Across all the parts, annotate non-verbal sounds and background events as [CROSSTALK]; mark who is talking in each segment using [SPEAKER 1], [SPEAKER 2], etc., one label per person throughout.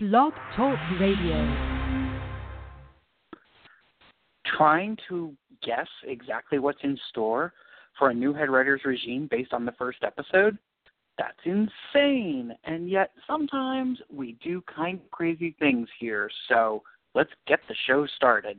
[SPEAKER 1] Blog Talk Radio.
[SPEAKER 2] Trying to guess exactly what's in store for a new head writer's regime based on the first episode? That's insane. And yet sometimes we do kind of crazy things here. So let's get the show started.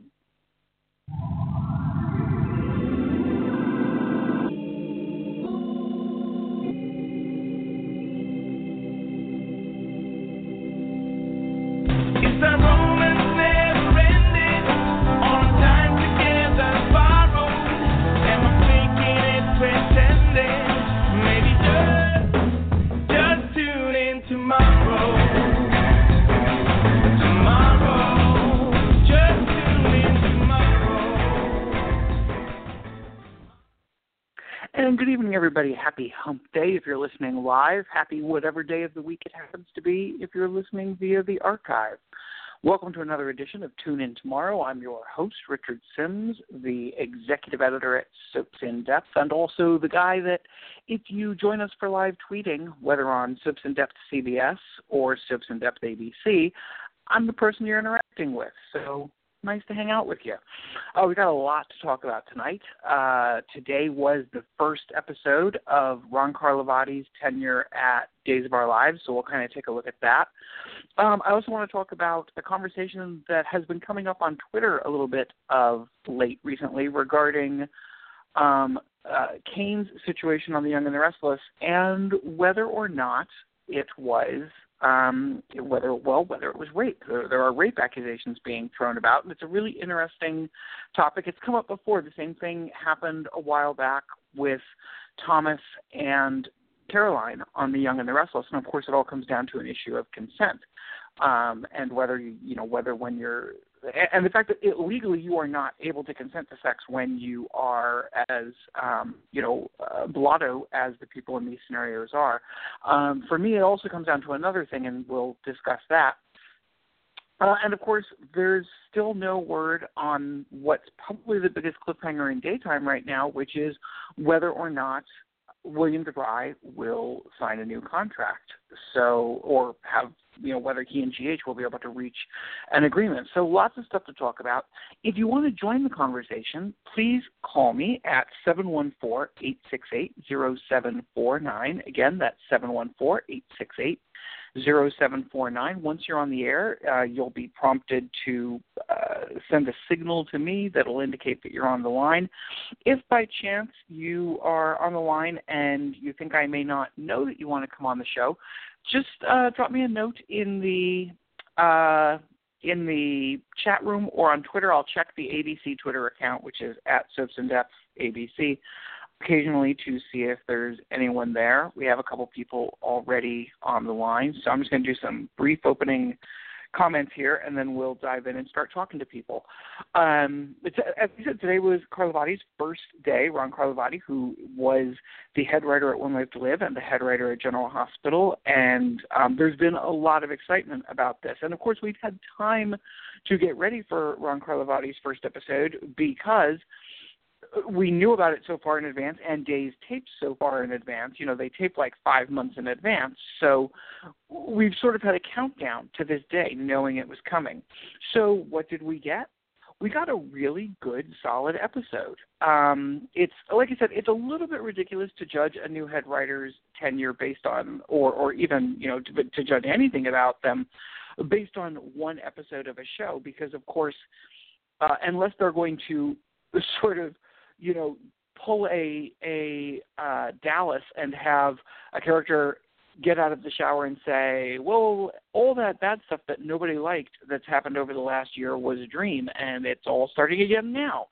[SPEAKER 2] Everybody. Happy Hump Day if you're listening live. Happy whatever day of the week it happens to be if you're listening via the archive. Welcome to another edition of Tune In Tomorrow. I'm your host, Richard Simms, the executive editor at Soaps in Depth, and also the guy that, if you join us for live tweeting, whether on Soaps in Depth CBS or Soaps in Depth ABC, I'm the person you're interacting with. So nice to hang out with you. Uh, we got a lot to talk about tonight. Uh, today was the first episode of Ron Carlivati's tenure at Days of Our Lives, so we'll kind of take a look at that. Um, I also want to talk about a conversation that has been coming up on Twitter a little bit of late recently regarding um, uh, Cane's situation on The Young and the Restless and whether or not it was um, whether well whether it was rape. There, there are rape accusations being thrown about, and it's a really interesting topic. It's come up before. The same thing happened a while back with Thomas and Caroline on The Young and the Restless, and of course, it all comes down to an issue of consent um, and whether you you know whether when you're and the fact that it, legally you are not able to consent to sex when you are as um, you know uh, blotto as the people in these scenarios are. Um, for me, it also comes down to another thing, and we'll discuss that. Uh, and of course, there's still no word on what's probably the biggest cliffhanger in daytime right now, which is whether or not William DeVry will sign a new contract. So, or have you know whether he and GH will be able to reach an agreement. So lots of stuff to talk about. If you want to join the conversation, please call me at 714-868-0749. Again, that's 714-868 0749. Once you're on the air, uh, you'll be prompted to uh, send a signal to me that'll indicate that you're on the line. If by chance you are on the line and you think I may not know that you want to come on the show, just uh, drop me a note in the uh, in the chat room or on Twitter. I'll check the ABC Twitter account, which is at Soaps in Depth ABC, occasionally to see if there's anyone there. We have a couple people already on the line, so I'm just going to do some brief opening comments here, and then we'll dive in and start talking to people. Um, as we said, today was Carlivati's first day. Ron Carlivati, who was the head writer at One Life to Live and the head writer at General Hospital, and um, there's been a lot of excitement about this. And of course, we've had time to get ready for Ron Carlivati's first episode because – we knew about it so far in advance and days taped so far in advance you know they tape like five months in advance. So we've sort of had a countdown to this day knowing it was coming. So what did we get? We got a really good solid episode. Um it's like i said it's a little bit ridiculous to judge a new head writer's tenure based on or or even you know to, to judge anything about them based on one episode of a show because of course uh, unless they're going to [LAUGHS] sort of you know, pull a a uh, Dallas and have a character get out of the shower and say, "Well, all that bad stuff that nobody liked that's happened over the last year was a dream, and it's all starting again now."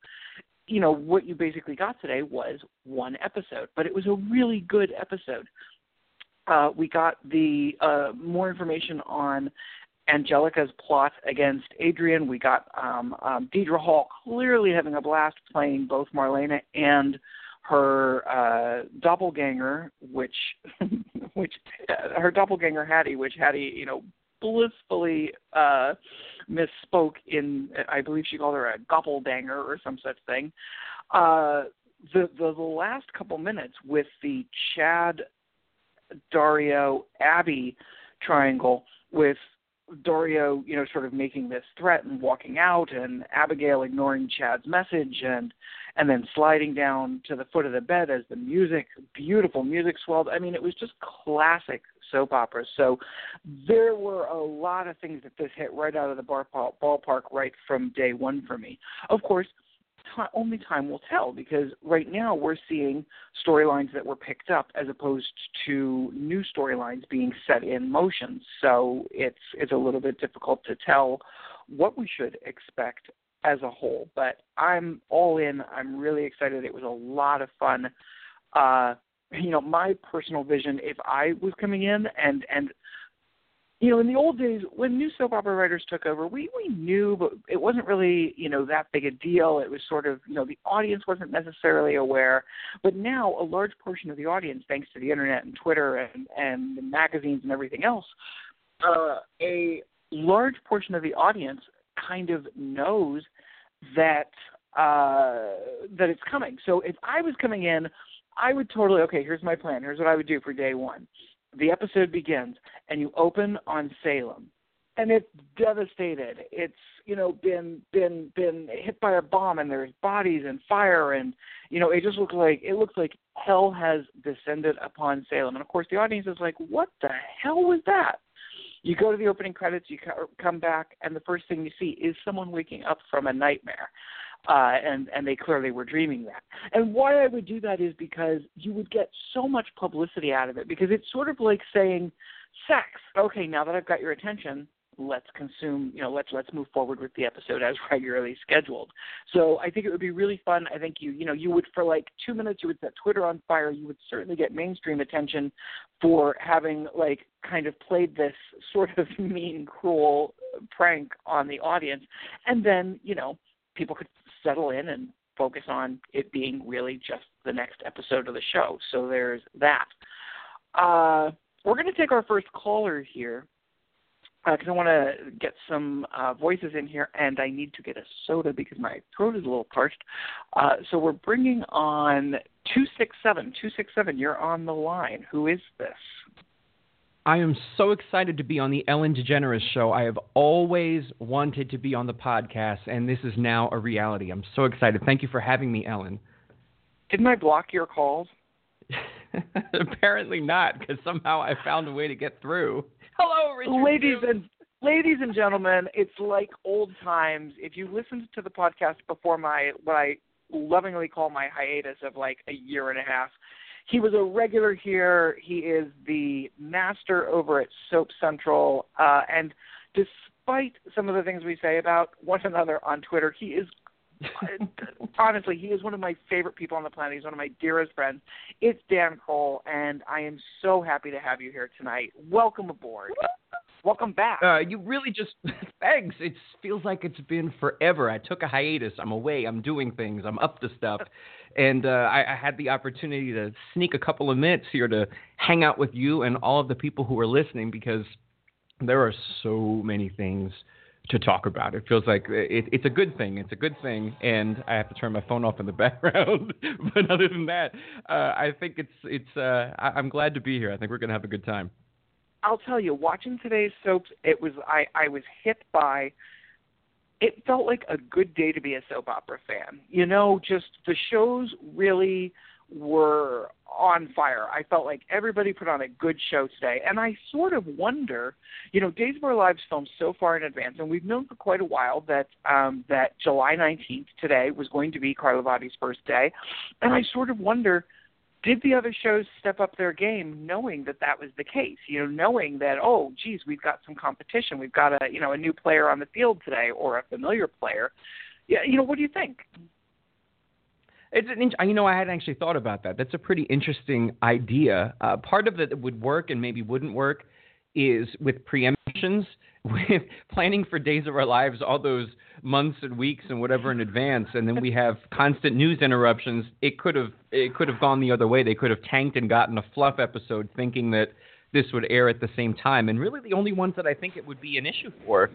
[SPEAKER 2] You know, what you basically got today was one episode, but it was a really good episode. Uh, we got the uh, more information on Angelica's plot against Adrienne. We got um, um, Deidre Hall clearly having a blast playing both Marlena and her uh, doppelganger, which [LAUGHS] which uh, her doppelganger Hattie, which Hattie you know blissfully uh, misspoke in I believe she called her a doppelganger or some such thing. Uh, the, the the last couple minutes with the Chad Dario Abby triangle with Dario, you know, sort of making this threat and walking out, and Abigail ignoring Chad's message, and and then sliding down to the foot of the bed as the music, beautiful music swelled. I mean, it was just classic soap opera. So there were a lot of things that this hit right out of the bar, ballpark right from day one for me. Of course, only time will tell because right now we're seeing storylines that were picked up as opposed to new storylines being set in motion. So it's it's a little bit difficult to tell what we should expect as a whole. But I'm all in. I'm really excited. It was a lot of fun. Uh, you know, my personal vision, if I was coming in and and you know, in the old days when new soap opera writers took over, we we knew, but it wasn't really you know that big a deal. It was sort of you know the audience wasn't necessarily aware, but now a large portion of the audience, thanks to the internet and Twitter and and the magazines and everything else, uh, a large portion of the audience kind of knows that uh, that it's coming. So if I was coming in, I would totally okay. Here's my plan. Here's what I would do for day one the episode begins and you open on Salem and it's devastated. It's you know been been been hit by a bomb and there's bodies and fire and you know it just looks like it looks like hell has descended upon Salem. And of course the audience is like, what the hell was that? You go to the opening credits, you come back, and the first thing you see is someone waking up from a nightmare uh, and and they clearly were dreaming that. And why I would do that is because you would get so much publicity out of it because it's sort of like saying, sex. Okay, now that I've got your attention, let's consume. You know, let's let's move forward with the episode as [LAUGHS] regularly scheduled. So I think it would be really fun. I think you you know you would for like two minutes you would set Twitter on fire. You would certainly get mainstream attention for having like kind of played this [LAUGHS] sort of mean, cruel prank on the audience, and then you know people could settle in and focus on it being really just the next episode of the show. So there's that. Uh, we're going to take our first caller here because uh, I want to get some uh, voices in here, and I need to get a soda because my throat is a little parched. Uh, so we're bringing on 267. 267, you're on the line. Who is this?
[SPEAKER 3] I am so excited to be on the Ellen DeGeneres show. I have always wanted to be on the podcast, and this is now a reality. I'm so excited. Thank you for having me, Ellen.
[SPEAKER 2] Didn't I block your calls? [LAUGHS]
[SPEAKER 3] Apparently not, because somehow I found a way to get through. Hello, Richard.
[SPEAKER 2] Ladies and ladies and gentlemen, it's like old times. If you listened to the podcast before my what I lovingly call my hiatus of like a year and a half, he was a regular here. He is the master over at Soap Central, uh, and despite some of the things we say about one another on Twitter, he is [LAUGHS] honestly, he is one of my favorite people on the planet. He's one of my dearest friends. It's Dan Kroll, and I am so happy to have you here tonight. Welcome aboard. Welcome back.
[SPEAKER 3] Uh, you really just [LAUGHS] thanks. It feels like it's been forever. I took a hiatus. I'm away. I'm doing things. I'm up to stuff, [LAUGHS] and uh, I, I had the opportunity to sneak a couple of minutes here to hang out with you and all of the people who are listening because there are so many things to talk about. It feels like it, it's a good thing. It's a good thing, and I have to turn my phone off in the [LAUGHS] background. but other than that, uh, I think it's it's. Uh, I, I'm glad to be here. I think we're gonna have a good time.
[SPEAKER 2] I'll tell you, watching today's soaps, it was I I was hit by. It felt like a good day to be a soap opera fan. You know, just the shows really were on fire. I felt like everybody put on a good show today. And I sort of wonder, you know, Days of Our Lives filmed so far in advance, and we've known for quite a while that um, that July 19th today was going to be Carla Carlivati's first day. And I sort of wonder, did the other shows step up their game knowing that that was the case you know knowing that oh geez we've got some competition we've got a you know a new player on the field today or a familiar player yeah you know what do you think
[SPEAKER 3] it's an, you know, I hadn't actually thought about that. That's a pretty interesting idea. Uh, part of it that would work and maybe wouldn't work is with preemptions, [LAUGHS] with planning for Days of Our Lives all those months and weeks and whatever in advance, and then we have constant news interruptions. It could have it could have gone the other way. They could have tanked and gotten a fluff episode, thinking that this would air at the same time. And really, the only ones that I think it would be an issue for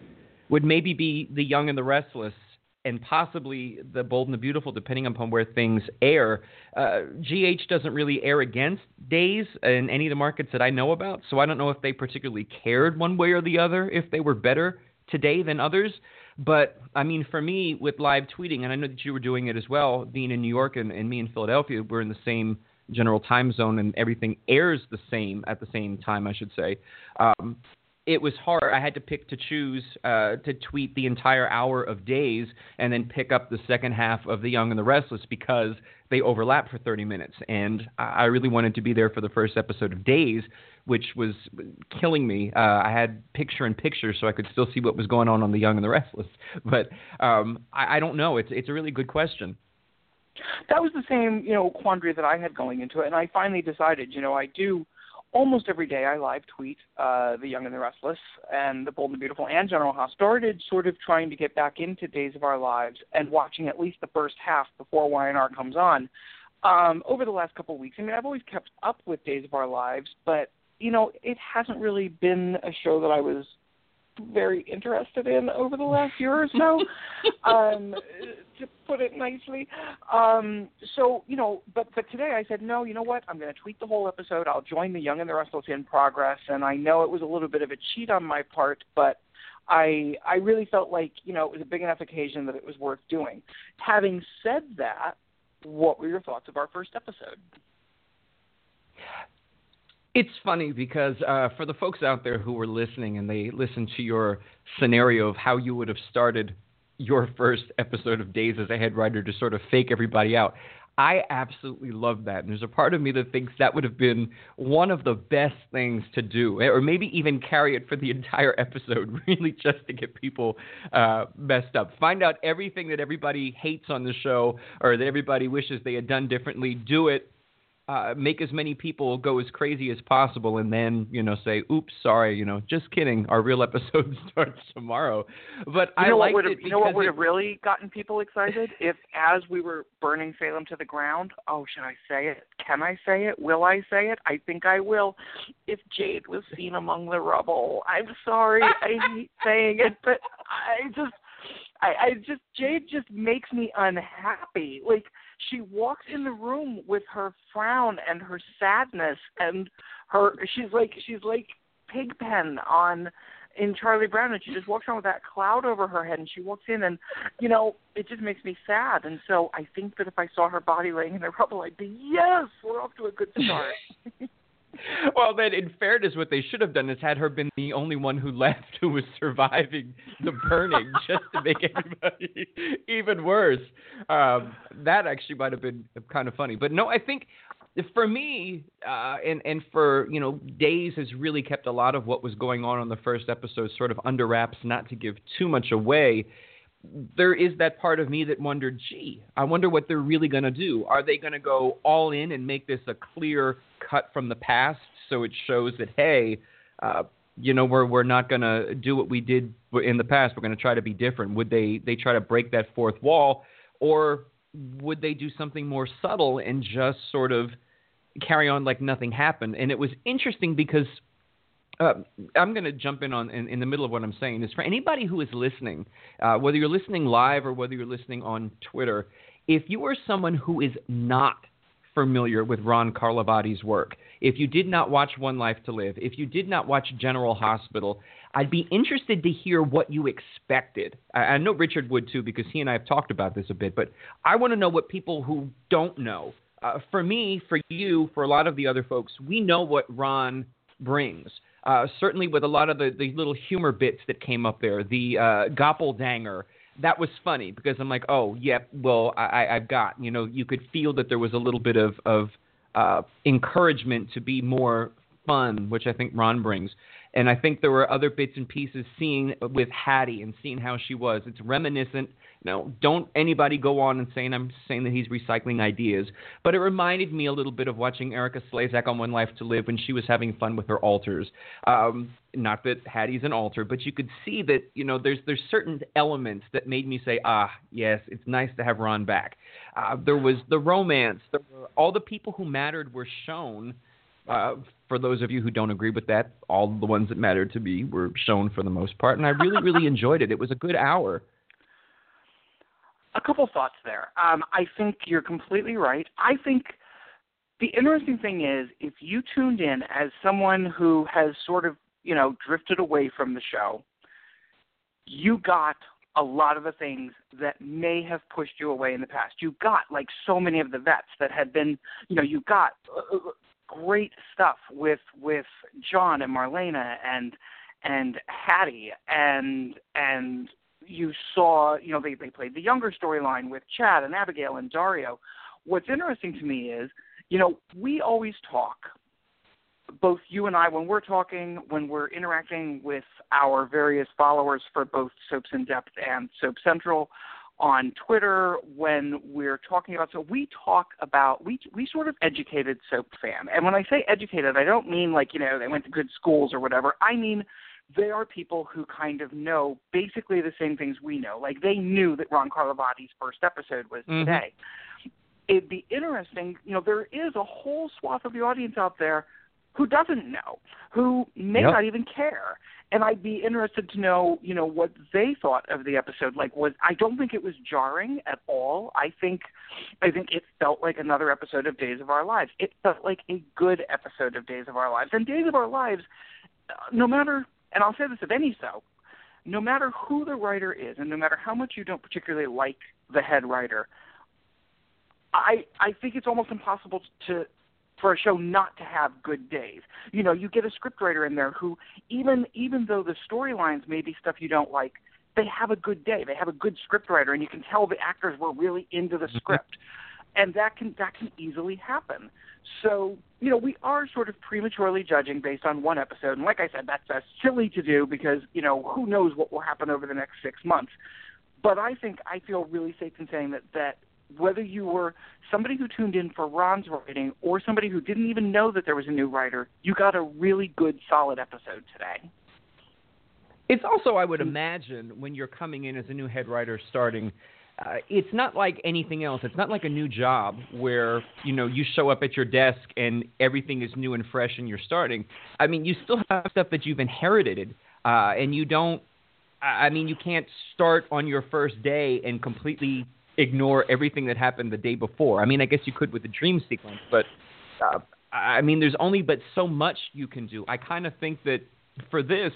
[SPEAKER 3] would maybe be The Young and the Restless and possibly The Bold and the Beautiful, depending upon where things air. Uh, GH doesn't really air against Days in any of the markets that I know about, so I don't know if they particularly cared one way or the other if they were better today than others. But I mean, for me, with live tweeting, and I know that you were doing it as well, being in New York and, and me in Philadelphia, we're in the same general time zone and everything airs the same at the same time, I should say. Um, it was hard. I had to pick to choose uh, to tweet the entire hour of days and then pick up the second half of The Young and the Restless because they overlap for 30 minutes. And I really wanted to be there for the first episode of Days, which was killing me. Uh, I had picture in picture so I could still see what was going on on The Young and the Restless. [LAUGHS] But um, I, I don't know. It's it's a really good question
[SPEAKER 2] that was the same you know quandary that I had going into it, and I finally decided you know I do almost every day I live tweet uh, The Young and the Restless and The Bold and the Beautiful and General House. Started sort of trying to get back into Days of Our Lives and watching at least the first half before Y&R comes on. Um, over the last couple of weeks, I mean, I've always kept up with Days of Our Lives, but you know, it hasn't really been a show that I was very interested in over the last year or so, [LAUGHS] um, to put it nicely. Um, so you know, but but today I said no. You know what? I'm going to tweet the whole episode. I'll join the Young and the Restless in progress, and I know it was a little bit of a cheat on my part, but. I I really felt like you know it was a big enough occasion that it was worth doing. Having said that, what were your thoughts of our first episode?
[SPEAKER 3] It's funny because uh, for the folks out there who were listening and they listened to your scenario of how you would have started your first episode of Days as a head writer to sort of fake everybody out, I absolutely love that. And there's a part of me that thinks that would have been one of the best things to do, or maybe even carry it for the entire episode, [LAUGHS] really just to get people uh, messed up. Find out everything that everybody hates on the show or that everybody wishes they had done differently. Do it uh, make as many people go as crazy as possible, and then you know say, "Oops, sorry," you know, just kidding. Our real [LAUGHS] episode starts tomorrow. But
[SPEAKER 2] you know
[SPEAKER 3] I like
[SPEAKER 2] it. You know what would have really gotten people excited [LAUGHS] if, as we were burning Salem to the ground, oh, should I say it? Can I say it? Will I say it? I think I will. If Jade was seen among the rubble, I'm sorry. I [LAUGHS] hate saying it, but I just, I, I just Jade just makes me unhappy. Like she walks in the room with her frown and her sadness and her she's like she's like pigpen on in Charlie Brown and she just walks around with that cloud over her head and she walks in and you know it just makes me sad and so I think that if I saw her body laying in the rubble I'd be yes we're off to a good start [LAUGHS] [LAUGHS]
[SPEAKER 3] well, then, in fairness, what they should have done is had her been the only one who left who was surviving the burning, [LAUGHS] just to make everybody [LAUGHS] even worse. Um, that actually might have been kind of funny. But no, I think for me, uh, and and for you know, Days has really kept a lot of what was going on on the first episode sort of under wraps, not to give too much away there is that part of me that wondered, gee, I wonder what they're really going to do. Are they going to go all in and make this a clear cut from the past so it shows that, hey, uh, you know, we're we're not going to do what we did in the past. We're going to try to be different. Would they they try to break that fourth wall, or would they do something more subtle and just sort of carry on like nothing happened? And it was interesting because uh, I'm going to jump in on in, in, the middle of what I'm saying. Is for anybody who is listening, uh, whether you're listening live or whether you're listening on Twitter, if you are someone who is not familiar with Ron Carlivati's work, if you did not watch One Life to Live, if you did not watch General Hospital, I'd be interested to hear what you expected. I, I know Richard would too because he and I have talked about this a bit, but I want to know what people who don't know. Uh, for me, for you, for a lot of the other folks, we know what Ron brings. Uh, certainly with a lot of the, the little humor bits that came up there, the uh, that was funny because I'm like, oh, yep, well, I, I've got, you know, you could feel that there was a little bit of, of uh, encouragement to be more fun, which I think Ron brings. And I think there were other bits and pieces seeing with Hattie and seeing how she was. It's reminiscent now, don't anybody go on and saying I'm saying that he's recycling ideas, but it reminded me a little bit of watching Erika Slezak on One Life to Live when she was having fun with her alters. Um, not that Hattie's an alter, but you could see that you know there's there's certain elements that made me say, ah, yes, it's nice to have Ron back. Uh, there was the romance, there were, all the people who mattered were shown. Uh, for those of you who don't agree with that, all the ones that mattered to me were shown for the most part, and I really, really [LAUGHS] enjoyed it. It was a good hour.
[SPEAKER 2] a couple thoughts there. Um, I think you're completely right. I think the interesting thing is if you tuned in as someone who has sort of, you know, drifted away from the show, you got a lot of the things that may have pushed you away in the past. You got like so many of the vets that had been, you know, you got uh, uh great stuff with with John and Marlena and and Hattie and and you saw, you know, they they played the younger storyline with Chad and Abigail and Dario. What's interesting to me is, you know, we always talk both you and I, when we're talking, when we're interacting with our various followers for both Soaps in Depth and Soap Central, on Twitter, when we're talking about so we talk about we we sort of educated soap fan, and when I say educated, I don't mean like you know they went to good schools or whatever. I mean they are people who kind of know basically the same things we know. Like they knew that Ron Carlivati's first episode was
[SPEAKER 3] mm-hmm.
[SPEAKER 2] today. It'd be interesting, you know, there is a whole swath of the audience out there who doesn't know, who may
[SPEAKER 3] yep.
[SPEAKER 2] not even care. And I'd be interested to know, you know, what they thought of the episode. Like, was I don't think it was jarring at all. I think, I think it felt like another episode of Days of Our Lives. It felt like a good episode of Days of Our Lives. And Days of Our Lives, uh, no matter, and I'll say this of any soap, no matter who the writer is, and no matter how much you don't particularly like the head writer, I I think it's almost impossible to for a show not to have good days. You know, you get a scriptwriter in there who even even though the storylines may be stuff you don't like, they have a good day. They have a good scriptwriter and you can tell the actors were really into the script. and that can that can easily happen. So, you know, we are sort of prematurely judging based on one episode. And like I said, that's uh, silly to do because, you know, who knows what will happen over the next six months. But I think I feel really safe in saying that that whether you were somebody who tuned in for Ron's writing or somebody who didn't even know that there was a new writer, you got a really good, solid episode today.
[SPEAKER 3] It's also, I would imagine, when you're coming in as a new head writer starting, uh, it's not like anything else. It's not like a new job where you know you show up at your desk and everything is new and fresh and you're starting. I mean, you still have stuff that you've inherited, uh, and you don't. I mean, you can't start on your first day and completely ignore everything that happened the day before. I mean, I guess you could with the dream sequence, but uh, I mean, there's only but so much you can do. I kind of think that for this,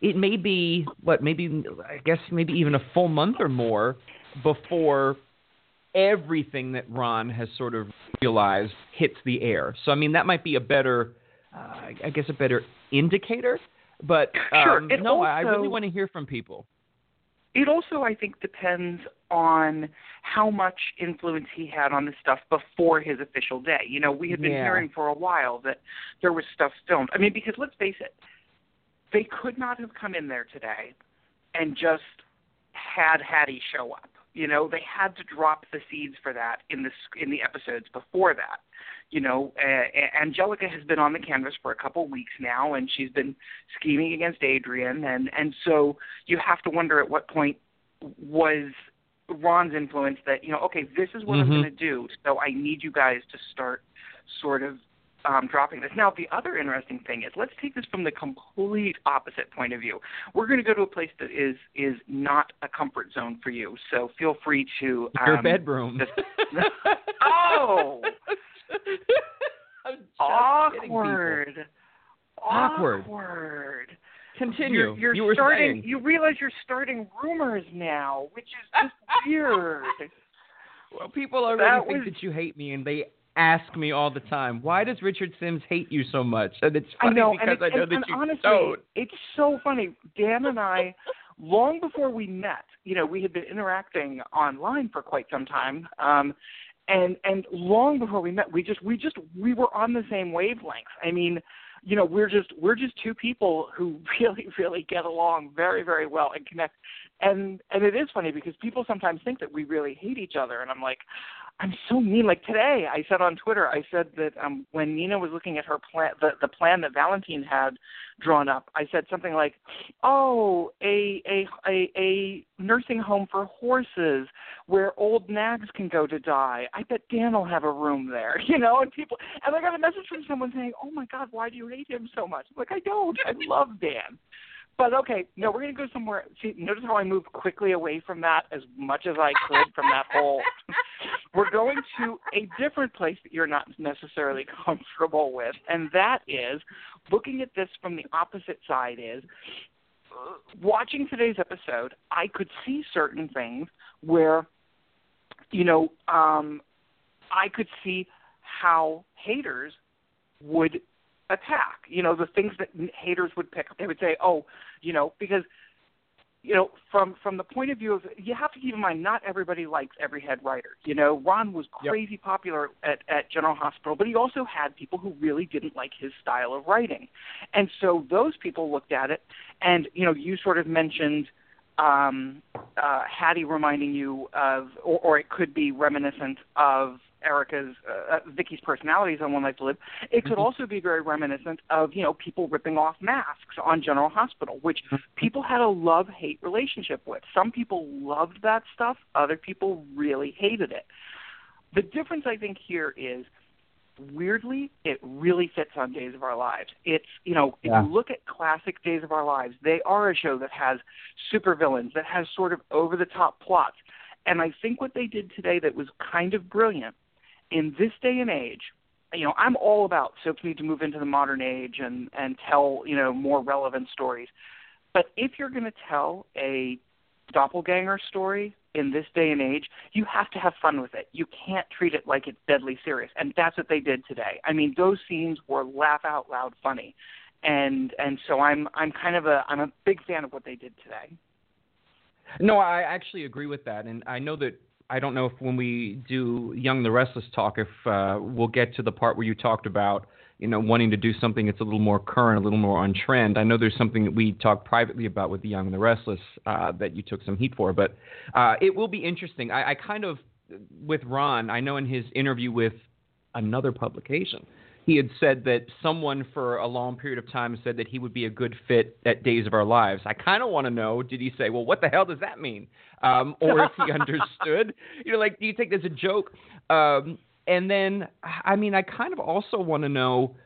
[SPEAKER 3] it may be what maybe I guess maybe even a full month or more before everything that Ron has sort of realized hits the air. So I mean, that might be a better, uh, I guess, a better indicator. But um,
[SPEAKER 2] sure.
[SPEAKER 3] no,
[SPEAKER 2] also,
[SPEAKER 3] I really want to hear from people.
[SPEAKER 2] It also, I think, depends on how much influence he had on the stuff before his official day. You know, we had been
[SPEAKER 3] yeah.
[SPEAKER 2] hearing for a while that there was stuff filmed. I mean, because let's face it, they could not have come in there today and just had Hattie show up. You know, they had to drop the seeds for that in the in the episodes before that you know, uh, Angelica has been on the canvas for a couple of weeks now, and she's been scheming against Adrienne, and and so you have to wonder at what point was Ron's influence that you know, okay, this is what
[SPEAKER 3] mm-hmm.
[SPEAKER 2] I'm going to do, so I need you guys to start sort of um, dropping this. Now, the other interesting thing is, let's take this from the complete opposite point of view. We're going to go to a place that is is not a comfort zone for you, so feel free to
[SPEAKER 3] um, your
[SPEAKER 2] bedroom.
[SPEAKER 3] Just, [LAUGHS]
[SPEAKER 2] oh, [LAUGHS]
[SPEAKER 3] Awkward.
[SPEAKER 2] Awkward.
[SPEAKER 3] Awkward. Continue.
[SPEAKER 2] You're, you're
[SPEAKER 3] you were
[SPEAKER 2] starting.
[SPEAKER 3] saying.
[SPEAKER 2] You realize you're starting rumors now, which is just [LAUGHS] weird.
[SPEAKER 3] Well, people already
[SPEAKER 2] That
[SPEAKER 3] think
[SPEAKER 2] was-
[SPEAKER 3] that you hate me, and they ask me all the time, "Why does Richard Simms hate you so much?" And it's
[SPEAKER 2] I
[SPEAKER 3] funny
[SPEAKER 2] know,
[SPEAKER 3] because
[SPEAKER 2] and,
[SPEAKER 3] I know
[SPEAKER 2] and,
[SPEAKER 3] that
[SPEAKER 2] and
[SPEAKER 3] you
[SPEAKER 2] honestly,
[SPEAKER 3] don't.
[SPEAKER 2] it's so funny. Dan and I, long before we met, you know, we had been interacting online for quite some time, um, and and long before we met, we just we just we were on the same wavelength. I mean, you know, we're just we're just two people who [LAUGHS] really really get along very very well and connect. And and it is funny because people sometimes think that we really hate each other, and I'm like, I'm so mean. Like today, I said on Twitter, I said that um, when Nina was looking at her plan, the, the plan that Valentin had drawn up, I said something like, "Oh, a a a, a nursing home for horses where old nags can go to die. I bet Dan will have a room there." [LAUGHS] You know, and people, and I got a message from someone saying, "Oh my God, why do you hate him so much?" I'm like, I don't. I love Dan. But okay, no, we're to go somewhere. See, notice how I moved quickly away from that as much as I could from that whole. [LAUGHS] we're going to a different place that you're not necessarily [LAUGHS] comfortable with, and that is looking at this from the opposite side. Is watching today's episode, I could see certain things where, you know, um, I could see how haters would attack. You know, the things that haters would pick up. They would say, "Oh, you know," because you know, from from the point of view of you have to keep in mind, not everybody likes every head writer. You know, Ron was crazy yep. popular at at General Hospital, but he also had people who really didn't like his style of writing, and so those people looked at it, and you know, you sort of mentioned um, uh, Hattie reminding you of, or, or it could be reminiscent of Erika's uh, uh, Viki's personalities on One Life to Live. It could mm-hmm. also be very reminiscent of you know people ripping off masks on General Hospital, which mm-hmm. people had a love hate relationship with. Some people loved that stuff, other people really hated it. The difference I think here is weirdly it really fits on Days of Our Lives. It's you know if you look at classic Days of Our Lives, they are a show that has supervillains that has sort of over the top plots. And I think what they did today that was kind of brilliant in this day and age, you know, I'm all about soaps need to move into the modern age and and tell you know more relevant stories. But if you're going to tell a doppelganger story in this day and age, you have to have fun with it. You can't treat it like it's deadly serious, and that's what they did today. I mean, those scenes were laugh out loud funny, and and so I'm I'm kind of a I'm a big fan of what they did today.
[SPEAKER 3] No, I actually agree with that, and I know that I don't know if when we do Young the Restless talk, if uh, we'll get to the part where you talked about, you know, wanting to do something that's a little more current, a little more on trend. I know there's something that we talked privately about with the Young and the Restless uh, that you took some heat for, but uh, it will be interesting. I, I kind of, with Ron, I know in his interview with another publication, he had said that someone for a long period of time said that he would be a good fit at Days of Our Lives. I kind of want to know, did he say, well, what the hell does that mean? Um, or if he [LAUGHS] understood, you know, like, do you take this as a joke? Um, and then, I mean, I kind of also want to know,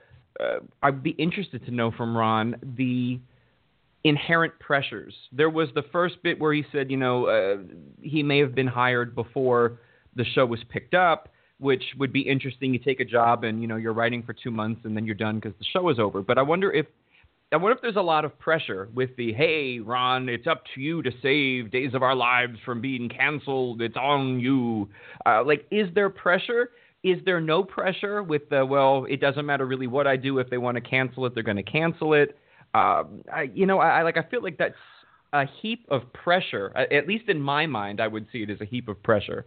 [SPEAKER 3] uh, I'd be interested to know from Ron the inherent pressures. There was the first bit where he said, you know, uh, he may have been hired before the show was picked up which would be interesting. You take a job and you know you're writing for two months and then you're done because the show is over. But I wonder if I wonder if there's a lot of pressure with the hey Ron, it's up to you to save Days of Our Lives from being canceled. It's on you. Uh, like, is there pressure? Is there no pressure with the well? It doesn't matter really what I do. If they want to cancel it, they're going to cancel it. Uh, I, you know, I, I like. I feel like that's a heap of pressure. At least in my mind, I would see it as a heap of pressure.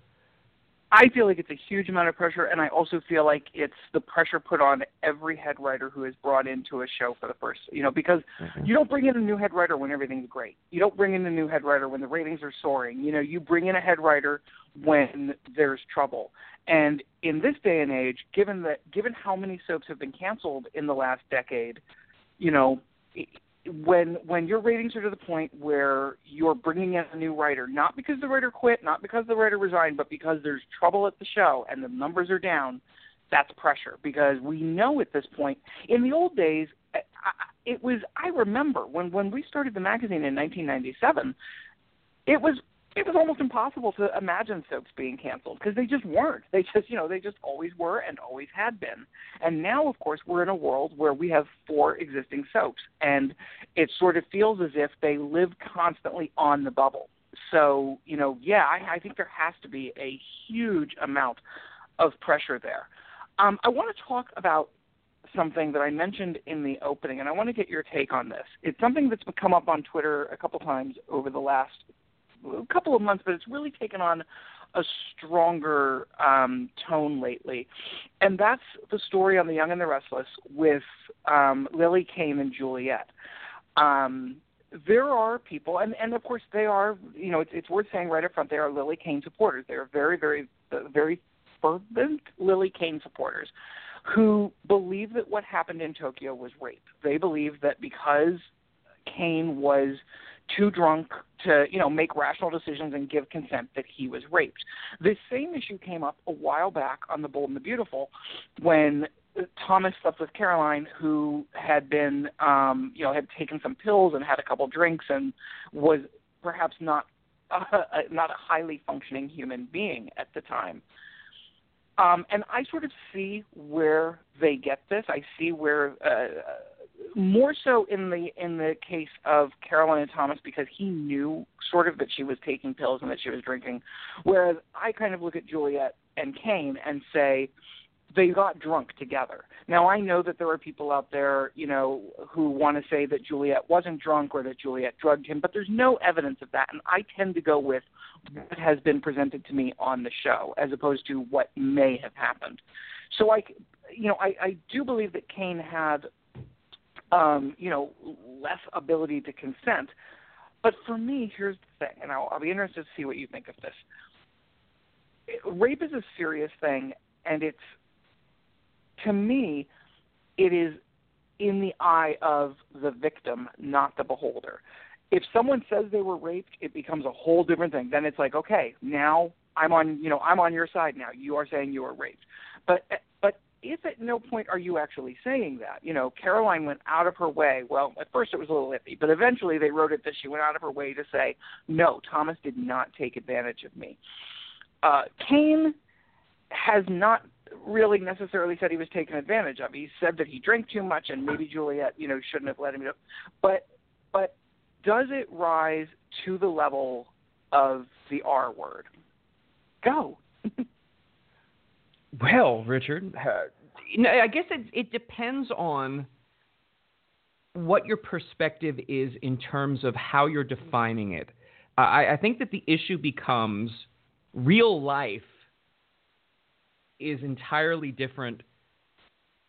[SPEAKER 2] I feel like it's a huge amount of pressure, and I also feel like it's the pressure put on every head writer who is brought into a show for the first, you know, because mm-hmm. you don't bring in a new head writer when everything's great. You don't bring in a new head writer when the ratings are soaring. You know, you bring in a head writer when there's trouble. And in this day and age, given that, given how many soaps have been canceled in the last decade, you know, when when your ratings are to the point where you're bringing in a new writer, not because the writer quit, not because the writer resigned, but because there's trouble at the show and the numbers are down, that's pressure. Because we know at this point, in the old days, it was. I remember when when we started the magazine in 1997, it was it was almost impossible to imagine soaps being canceled because they just weren't. They just, you know, they just always were and always had been. And now, of course, we're in a world where we have four existing soaps, and it sort of feels as if they live constantly on the bubble. So, you know, yeah, I, I think there has to be a huge amount of pressure there. Um, I want to talk about something that I mentioned in the opening, and I want to get your take on this. It's something that's come up on Twitter a couple times over the last a couple of months, but it's really taken on a stronger um, tone lately, and that's the story on The Young and the Restless with um, Lily Cane and Juliet. Um, there are people, and, and of course they are, you know, it's, it's worth saying right up front, they are Lily Cane supporters. They are very, very, very fervent Lily Cane supporters who believe that what happened in Tokyo was rape. They believe that because Cane was too drunk to you know make rational decisions and give consent that he was raped. This same issue came up a while back on The Bold and the Beautiful when Thomas slept with Caroline, who had been, um, you know, had taken some pills and had a couple drinks and was perhaps not uh, [LAUGHS] not a highly functioning human being at the time. Um, and I sort of see where they get this. I see where uh, more so in the in the case of Caroline and Thomas because he knew sort of that she was taking pills and that she was drinking, whereas I kind of look at Juliet and Cane and say they got drunk together. Now I know that there are people out there, you know, who want to say that Juliet wasn't drunk or that Juliet drugged him, but there's no evidence of that, and I tend to go with what has been presented to me on the show as opposed to what may have happened. So I, you know, I, I do believe that Cane had, um, you know, less ability to consent. But for me, here's the thing, and I'll, I'll be interested to see what you think of this. Rape is a serious thing, and it's to me, it is in the eye of the victim, not the beholder. If someone says they were raped, it becomes a whole different thing. Then it's like, okay, now I'm on, you know, I'm on your side now. You are saying you were raped. But but if at no point are you actually saying that, you know, Caroline went out of her way. Well, at first it was a little iffy, but eventually they wrote it that she went out of her way to say, no, Thomas did not take advantage of me. Uh, Cane has not really necessarily said he was taken advantage of. He said that he drank too much and maybe Juliet, you know, shouldn't have let him. But but does it rise to the level of the R word? Go. [LAUGHS]
[SPEAKER 3] well, Richard, uh, I guess it it depends on what your perspective is in terms of how you're defining it. I, I think that the issue becomes real life is entirely different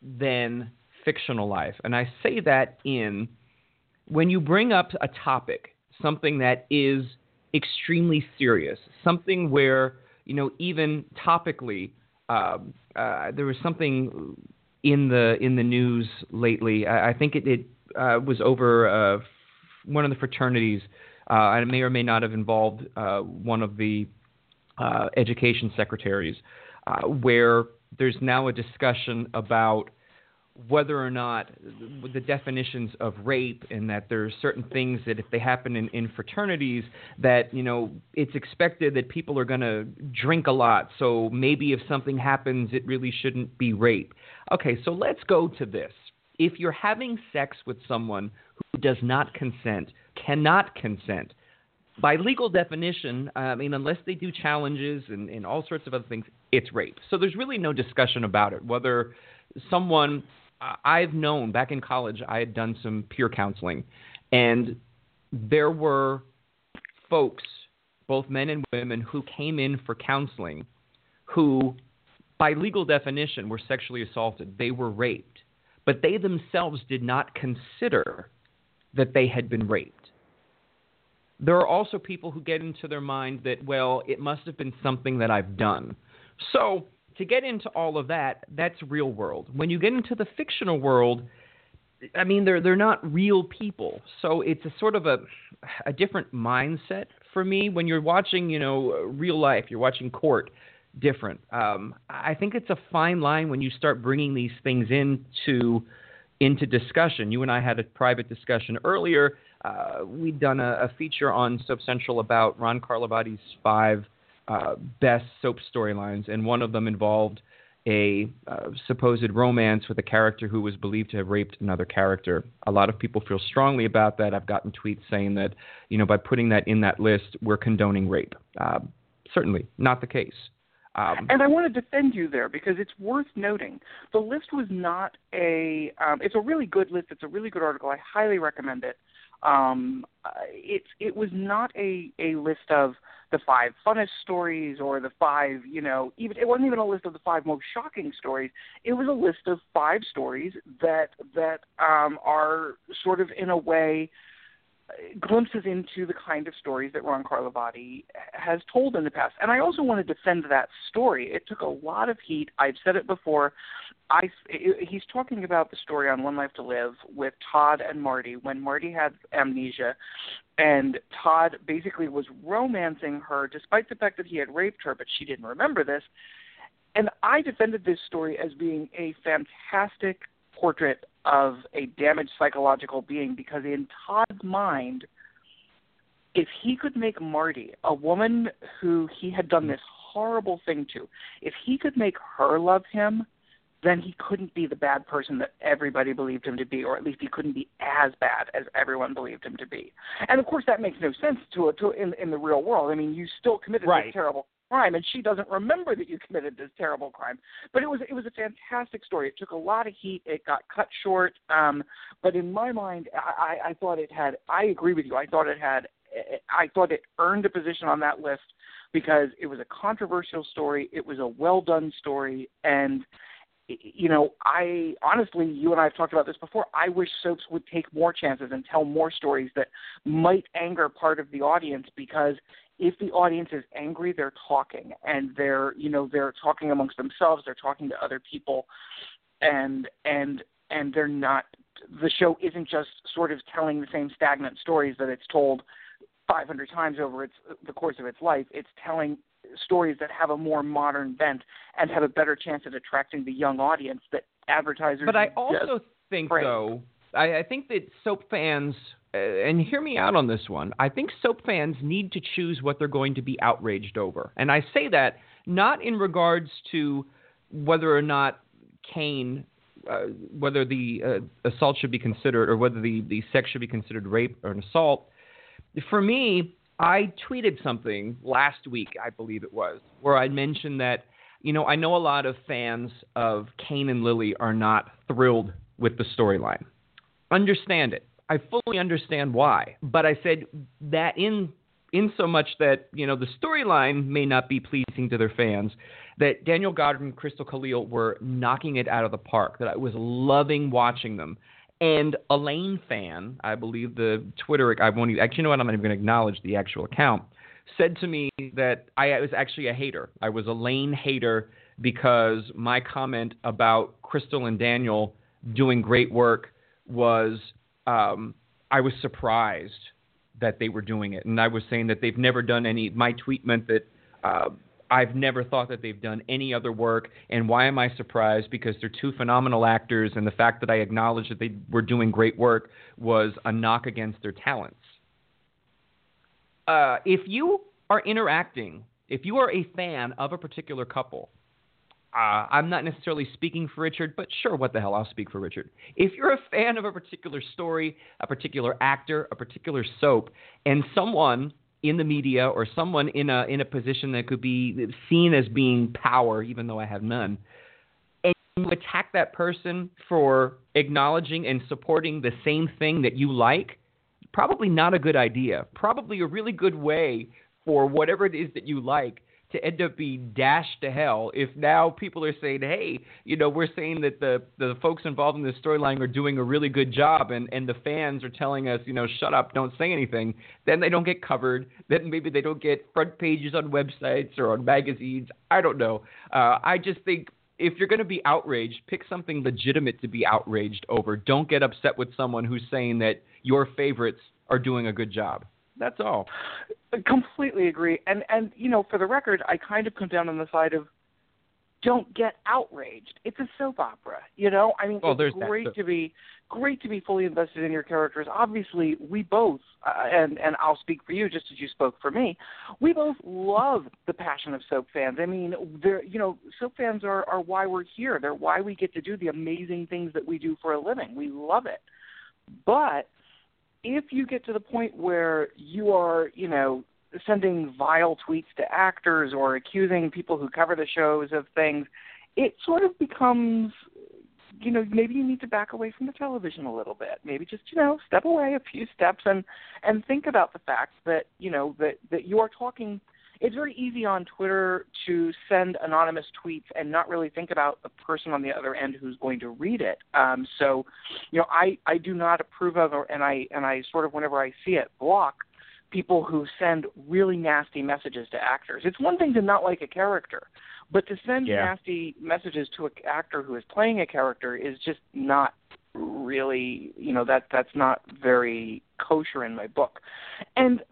[SPEAKER 3] than fictional life. And I say that in when you bring up a topic, something that is extremely serious, something where, you know, even topically, uh, uh, there was something in the in the news lately. I, I think it, it uh, was over uh, one of the fraternities, uh, and it may or may not have involved uh, one of the education secretaries where there's now a discussion about whether or not the definitions of rape and that there are certain things that if they happen in, in fraternities that you know it's expected that people are going to drink a lot so maybe if something happens it really shouldn't be rape okay so let's go to this if you're having sex with someone who does not consent cannot consent by legal definition, I mean, unless they do challenges and, and all sorts of other things, it's rape. So there's really no discussion about it. Whether someone I've known back in college, I had done some peer counseling, and there were folks, both men and women, who came in for counseling who, by legal definition, were sexually assaulted. They were raped, but they themselves did not consider that they had been raped. There are also people who get into their mind that, well, it must have been something that I've done. So, to get into all of that, that's real world. When you get into the fictional world, I mean, they're they're not real people, so it's a sort of a a different mindset for me. When you're watching, you know, real life, you're watching court, different. Um, I think it's a fine line when you start bringing these things into into discussion. You and I had a private discussion earlier uh, we'd done a, a, feature on Soap Central about Ron Carlivati's five uh, best soap storylines, and one of them involved a uh, supposed romance with a character who was believed to have raped another character. A lot of people feel strongly about that. I've gotten tweets saying that, you know, by putting that in that list, we're condoning rape. Uh, certainly not the case.
[SPEAKER 2] Um, and I want to defend you there because it's worth noting the list was not a. Um, it's a really good list. It's a really good article. I highly recommend it. Um, uh, it it was not a a list of the five funnest stories or the five you know even it wasn't even a list of the five most shocking stories. It was a list of five stories that that um, are sort of in a way glimpses into the kind of stories that Ron Carlivati has told in the past. And I also want to defend that story. It took a lot of heat. I've said it before. I he's talking about the story on One Life to Live with Todd and Marty when Marty had amnesia and Todd basically was romancing her despite the fact that he had raped her but she didn't remember this and I defended this story as being a fantastic portrait of a damaged psychological being because in Todd's mind, if he could make Marty, a woman who he had done this horrible thing to, if he could make her love him, then he couldn't be the bad person that everybody believed him to be, or at least he couldn't be as bad as everyone believed him to be. And of course, that makes no sense to to in in the real world. I mean, you still committed
[SPEAKER 3] right.
[SPEAKER 2] this terrible crime, and she doesn't remember that you committed this terrible crime. But it was it was a fantastic story. It took a lot of heat. It got cut short. Um, but in my mind, I, I thought it had. I agree with you. I thought it had. I thought it earned a position on that list because it was a controversial story. It was a well done story, and you know, I honestly, you and I have talked about this before. I wish soaps would take more chances and tell more stories that might anger part of the audience because if the audience is angry, they're talking and they're, you know, they're talking amongst themselves, they're talking to other people, and and and they're not. The show isn't just sort of telling the same stagnant stories that it's told 500 times over its the course of its life. It's telling stories that have a more modern bent and have a better chance at attracting the young audience that advertisers.
[SPEAKER 3] But I also think,
[SPEAKER 2] praise.
[SPEAKER 3] though, I, I think that soap fans, and hear me out on this one. I think soap fans need to choose what they're going to be outraged over, and I say that not in regards to whether or not Cane. Uh, whether the uh, assault should be considered, or whether the, the sex should be considered rape or an assault. For me, I tweeted something last week, I believe it was, where I mentioned that, you know, I know a lot of fans of Cane and Lily are not thrilled with the storyline. Understand it. I fully understand why. But I said that in in so much that, you know, the storyline may not be pleasing to their fans, that Daniel Goddard and Christel Khalil were knocking it out of the park, that I was loving watching them. And Elaine fan, I believe the Twitter, I won't even, actually, you know what? I'm not even going to acknowledge the actual account, said to me that I was actually a hater. I was a Lane hater because my comment about Crystal and Daniel doing great work was um, I was surprised that they were doing it. And I was saying that they've never done any, my tweet meant that. Uh, I've never thought that they've done any other work. And why am I surprised? Because they're two phenomenal actors, and the fact that I acknowledged that they were doing great work was a knock against their talents. Uh, if you are interacting, if you are a fan of a particular couple, uh, I'm not necessarily speaking for Richard, but sure, what the hell, I'll speak for Richard. If you're a fan of a particular story, a particular actor, a particular soap, and someone in the media or someone in a in a position that could be seen as being power, even though I have none, and you attack that person for acknowledging and supporting the same thing that you like, probably not a good idea. Probably a really good way for whatever it is that you like to end up being dashed to hell if now people are saying, hey, you know, we're saying that the, the folks involved in this storyline are doing a really good job and, and the fans are telling us, you know, shut up, don't say anything, then they don't get covered. Then maybe they don't get front pages on websites or on magazines. I don't know. Uh, I just think if you're going to be outraged, pick something legitimate to be outraged over. Don't get upset with someone who's saying that your favorites are doing a good job. That's all.
[SPEAKER 2] I completely agree. And and you know, for the record, I kind of come down on the side of don't get outraged. It's a soap opera, you know. I mean,
[SPEAKER 3] well,
[SPEAKER 2] it's great
[SPEAKER 3] that,
[SPEAKER 2] to be great to be fully invested in your characters. Obviously, we both, uh, and and I'll speak for you just as you spoke for me. We both love the passion of soap fans. I mean, they're you know, soap fans are are why we're here. They're why we get to do the amazing things that we do for a living. We love it, but if you get to the point where you are, you know, sending vile tweets to actors or accusing people who cover the shows of things, it sort of becomes you know maybe you need to back away from the television a little bit. Maybe just you know step away a few steps and and think about the fact that you know that that you are talking it's very easy on Twitter to send anonymous tweets and not really think about the person on the other end who's going to read it. Um, so, you know, I, I do not approve of, or, and I and I sort of whenever I see it block people who send really nasty messages to actors. It's one thing to not like a character, but to send
[SPEAKER 3] yeah.
[SPEAKER 2] nasty messages to an actor who is playing a character is just not really, you know, that that's not very kosher in my book. And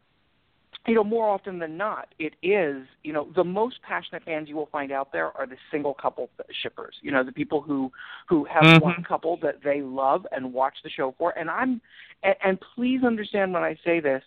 [SPEAKER 2] you know, more often than not, it is, you know, the most passionate fans you will find out there are the single couple shippers. You know, the people who who have
[SPEAKER 3] Mhm.
[SPEAKER 2] one couple that they love and watch the show for. And I'm, and, and please understand when I say this,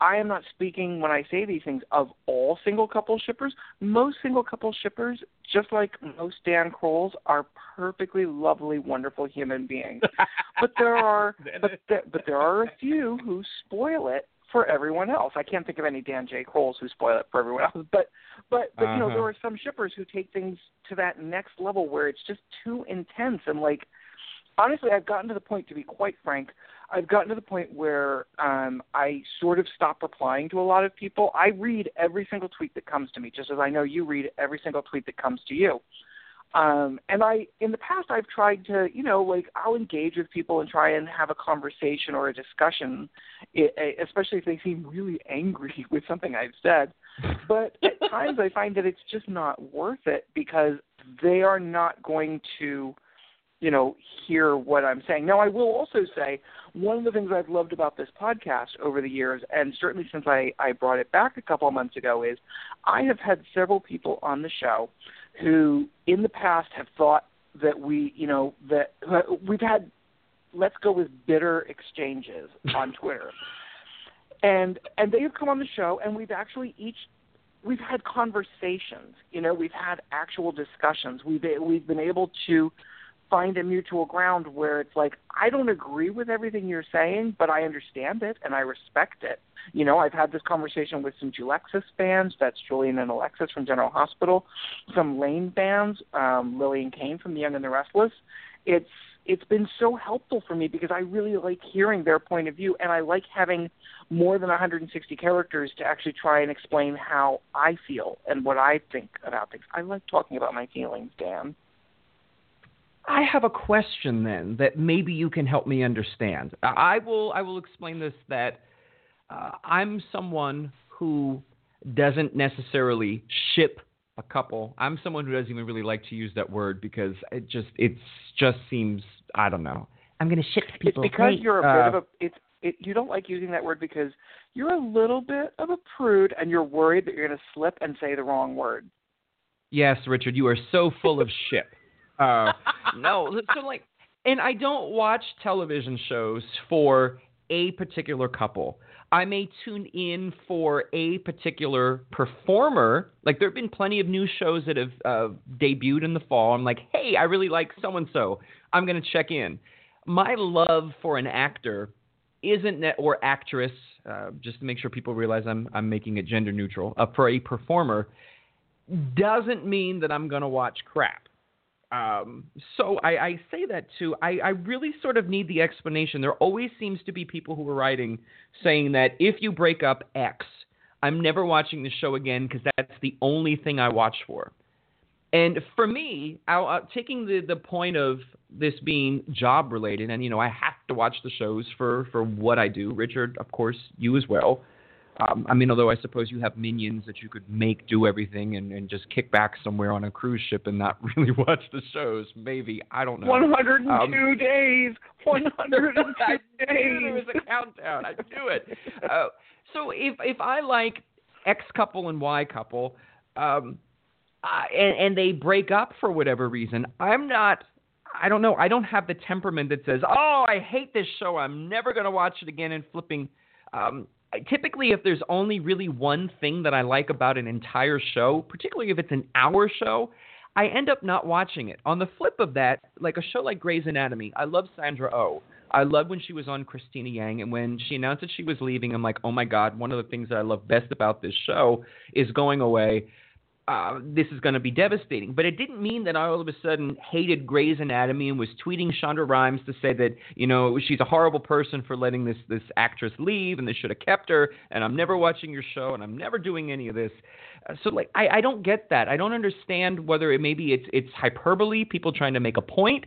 [SPEAKER 2] I am not speaking when I say these things of all single couple shippers. Most single couple shippers, just like most Dan Krolls, are perfectly lovely, wonderful human beings. [LAUGHS] but there are, but there, but there are a few who spoil it for everyone else. I can't think of any Dan J. Krolls who spoil it for everyone else. But but but you know
[SPEAKER 3] Uh-huh.
[SPEAKER 2] there are some shippers who take things to that next level where it's just too intense and like honestly I've gotten to the point to be quite frank, I've gotten to the point where um I sort of stop replying to a lot of people. I read every single tweet that comes to me, just as I know you read every single tweet that comes to you. Um, and I, in the past, I've tried to, you know, like I'll engage with people and try and have a conversation or a discussion, especially if they seem really angry [LAUGHS] with something I've said. But at [LAUGHS] times, I find that it's just not worth it because they are not going to, you know, hear what I'm saying. Now, I will also say one of the things I've loved about this podcast over the years, and certainly since I, I brought it back a couple of months ago, is I have had several people on the show who in the past have thought that we, you know, that we've had, let's go with bitter exchanges on [LAUGHS] Twitter. And and they have come on the show and we've actually each we've had conversations, you know, we've had actual discussions. We've we've been able to find a mutual ground where it's like I don't agree with everything you're saying, but I understand it and I respect it. You know, I've had this conversation with some Julexis fans, that's Julian and Alexis from General Hospital, some Lane fans, um, Lillian Cane from The Young and the Restless. It's it's been so helpful for me because I really like hearing their point of view and I like having more than 160 characters to actually try and explain how I feel and what I think about things. I like talking about my feelings, Dan.
[SPEAKER 3] I have a question then that maybe you can help me understand. I will I will explain this that uh, I'm someone who doesn't necessarily ship a couple. I'm someone who doesn't even really like to use that word because it just it just seems I don't know. I'm gonna ship people.
[SPEAKER 2] It's because
[SPEAKER 3] Hey,
[SPEAKER 2] you're a
[SPEAKER 3] uh,
[SPEAKER 2] bit of a it's it you don't like using that word because you're a little bit of a prude and you're worried that you're going to slip and say the wrong word.
[SPEAKER 3] Yes, Richard, you are so full of shit. Uh, [LAUGHS] no, so like, and I don't watch television shows for a particular couple. I may tune in for a particular performer. Like there have been plenty of new shows that have uh, debuted in the fall. I'm like, hey, I really like so and so. I'm gonna check in. My love for an actor isn't net or actress. Uh, just to make sure people realize I'm I'm making it gender neutral. Uh, for a performer doesn't mean that I'm going to watch crap. Um, so I, I say that too. I, I really sort of need the explanation. There always seems to be people who are writing saying that if you break up X, I'm never watching the show again because that's the only thing I watch for. And for me, I, uh, taking the, the point of this being job related, and you know, I have to watch the shows for, for what I do. Richard, of course, you as well. Um, I mean, although I suppose you have minions that you could make do everything and, and just kick back somewhere on a cruise ship and not [LAUGHS] really watch the shows. Maybe I don't know.
[SPEAKER 2] 102
[SPEAKER 3] Um,
[SPEAKER 2] days. 102 [LAUGHS]
[SPEAKER 3] I knew there was a countdown. I knew it. Uh, so if if I like X couple and Y couple, um, uh, and, and they break up for whatever reason, I'm not. I don't know. I don't have the temperament that says, "Oh, I hate this show. I'm never going to watch it again." And flipping. Um, typically, if there's only really one thing that I like about an entire show, particularly if it's an hour show, I end up not watching it. On the flip of that, like a show like Grey's Anatomy, I love Sandra Oh. I love when she was on Cristina Yang, and when she announced that she was leaving, I'm like, oh my god, one of the things that I love best about this show is going away. Uh, this is going to be devastating. But it didn't mean that I all of a sudden hated Grey's Anatomy and was tweeting Shonda Rhimes to say that you know she's a horrible person for letting this this actress leave and they should have kept her. And I'm never watching your show and I'm never doing any of this. Uh, so like I, I don't get that. I don't understand whether it maybe it's it's hyperbole, people trying to make a point,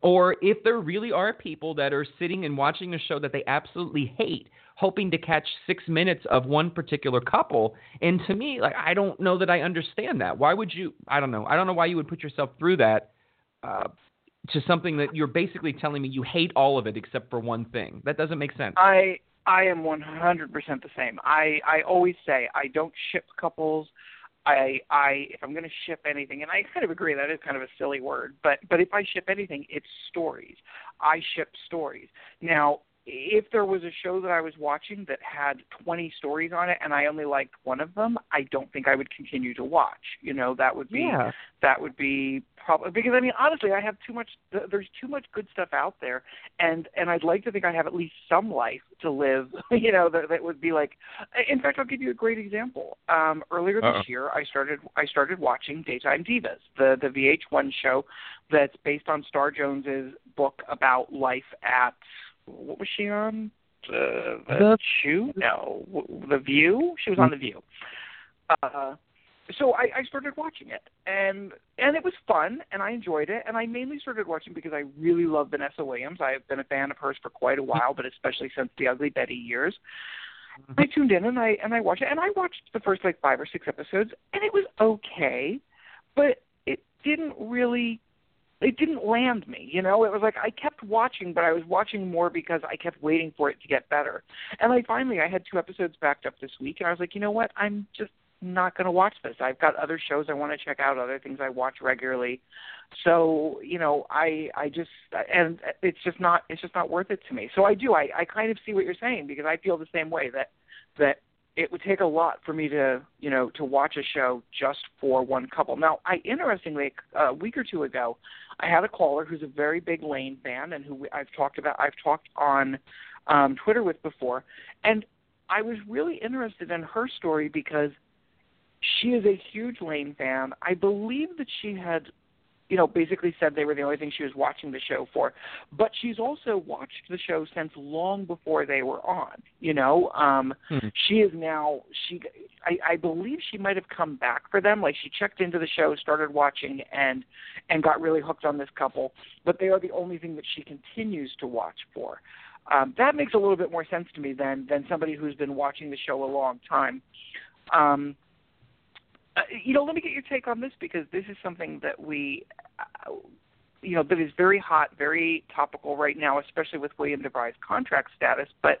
[SPEAKER 3] or if there really are people that are sitting and watching a show that they absolutely hate, hoping to catch six minutes of one particular couple. And to me, like I don't know that I understand that. Why would you? I don't know. I don't know why you would put yourself through that. Uh, to something that you're basically telling me you hate all of it except for one thing. That doesn't make sense.
[SPEAKER 2] I I am 100% the same. I I always say I don't ship couples. I I if I'm going to ship anything, and I kind of agree that is kind of a silly word, but but if I ship anything, it's stories. I ship stories. Now, if there was a show that I was watching that had 20 stories on it and I only liked one of them, I don't think I would continue to watch. You know, that would be
[SPEAKER 3] Yeah.
[SPEAKER 2] that would be probably because I mean honestly, I have too much there's too much good stuff out there and and I'd like to think I have at least some life to live, [LAUGHS] you know, that that would be like in fact, I'll give you a great example. Um earlier
[SPEAKER 3] Uh-oh.
[SPEAKER 2] this year, I started I started watching Daytime Divas, the the VH1 show that's based on Star Jones's book about life at what was she on? The, the,
[SPEAKER 3] The-
[SPEAKER 2] Chew? No, the View. She was on the View. Uh, so I, I started watching it, and and it was fun, and I enjoyed it, and I mainly started watching because I really love Vanessa Williams. I've been a fan of hers for quite a while, but especially since the Ugly Betty years. I tuned in and I and I watched it, and I watched the first like five or six episodes, and it was okay, but it didn't really it didn't land me you know? It was like i kept watching but i was watching more because i kept waiting for it to get better. And i finally i had two episodes backed up this week and i was like you know what? I'm just not going to watch this. I've got other shows i want to check out other things i watch regularly. So you know i i just and it's just not it's just not worth it to me. So i do. I i kind of see what you're saying because i feel the same way that that it would take a lot for me to you know to watch a show just for one couple now i interestingly a week or two ago I had a caller who's a very big Lane fan and who I've talked about I've talked on um Twitter with before and I was really interested in her story because she is a huge Lane fan. I believe that she had you know basically said they were the only thing she was watching the show for, but she's also watched the show since long before they were on, you know. Um
[SPEAKER 3] Hmm.
[SPEAKER 2] she is now she I, I believe she might have come back for them. Like she checked into the show started watching and and got really hooked on this couple. But they are the only thing that she continues to watch for. Um that makes a little bit more sense to me than than somebody who's been watching the show a long time. Um uh, you know let me get your take on this because this is something that we uh, you know that is very hot very topical right now especially with William DeVry's contract status but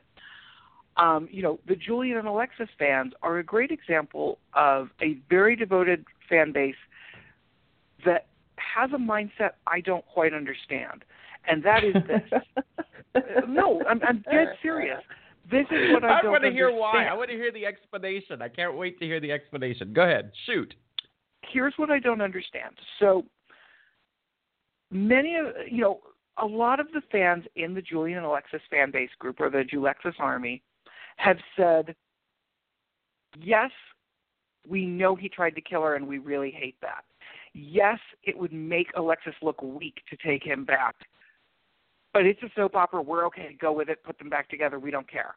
[SPEAKER 2] um, you know, the Julian and Alexis fans are a great example of a very devoted fan base that has a mindset I don't quite understand, and that is this. [LAUGHS] Uh, no, I'm, I'm dead serious. [LAUGHS] This is what I,
[SPEAKER 3] I want to hear why. I want to hear the explanation. I can't wait to hear the explanation. Go ahead, shoot.
[SPEAKER 2] here's what I don't understand. So many of you know, a lot of the fans in the Julian and Alexis fan base group or the Julexis army have said, Yes, we know he tried to kill her and we really hate that. Yes, it would make Alexis look weak to take him back. But it's a soap opera. We're okay. Go with it. Put them back together. We don't care.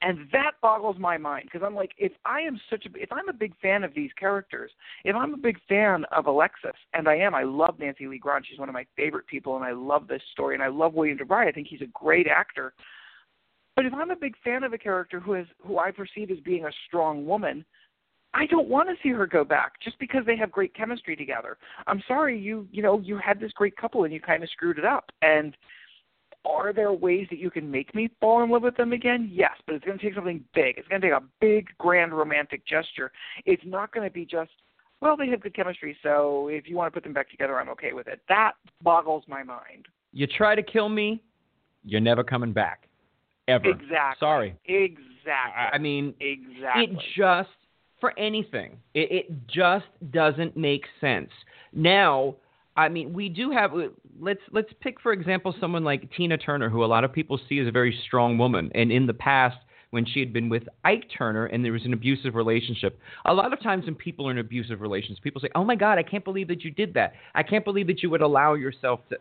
[SPEAKER 2] And that boggles my mind because I'm like, if I am such a, if I'm a big fan of these characters, if I'm a big fan of Alexis, and I am, I love Nancy Lee Grahn. She's one of my favorite people, and I love this story, and I love William DeVry. I think he's a great actor. But if I'm a big fan of a character who is, who I perceive as being a strong woman, I don't want to see her go back just because they have great chemistry together. I'm sorry, you, you know, you had this great couple and you kind of screwed it up. And are there ways that you can make me fall in love with them again? Yes, but it's going to take something big. It's going to take a big, grand, romantic gesture. It's not going to be just, well, they have good chemistry, so if you want to put them back together, I'm okay with it. That boggles my mind.
[SPEAKER 3] You try to kill me, you're never coming back. Ever.
[SPEAKER 2] Exactly.
[SPEAKER 3] Sorry.
[SPEAKER 2] Exactly.
[SPEAKER 3] I mean,
[SPEAKER 2] exactly.
[SPEAKER 3] it just for anything it, it just doesn't make sense now i mean we do have let's let's pick for example someone like tina turner who a lot of people see as a very strong woman. And in the past when she had been with ike turner and there was an abusive relationship a lot of times when people are in abusive relations people say oh my god i can't believe that you did that. I can't believe that you would allow yourself to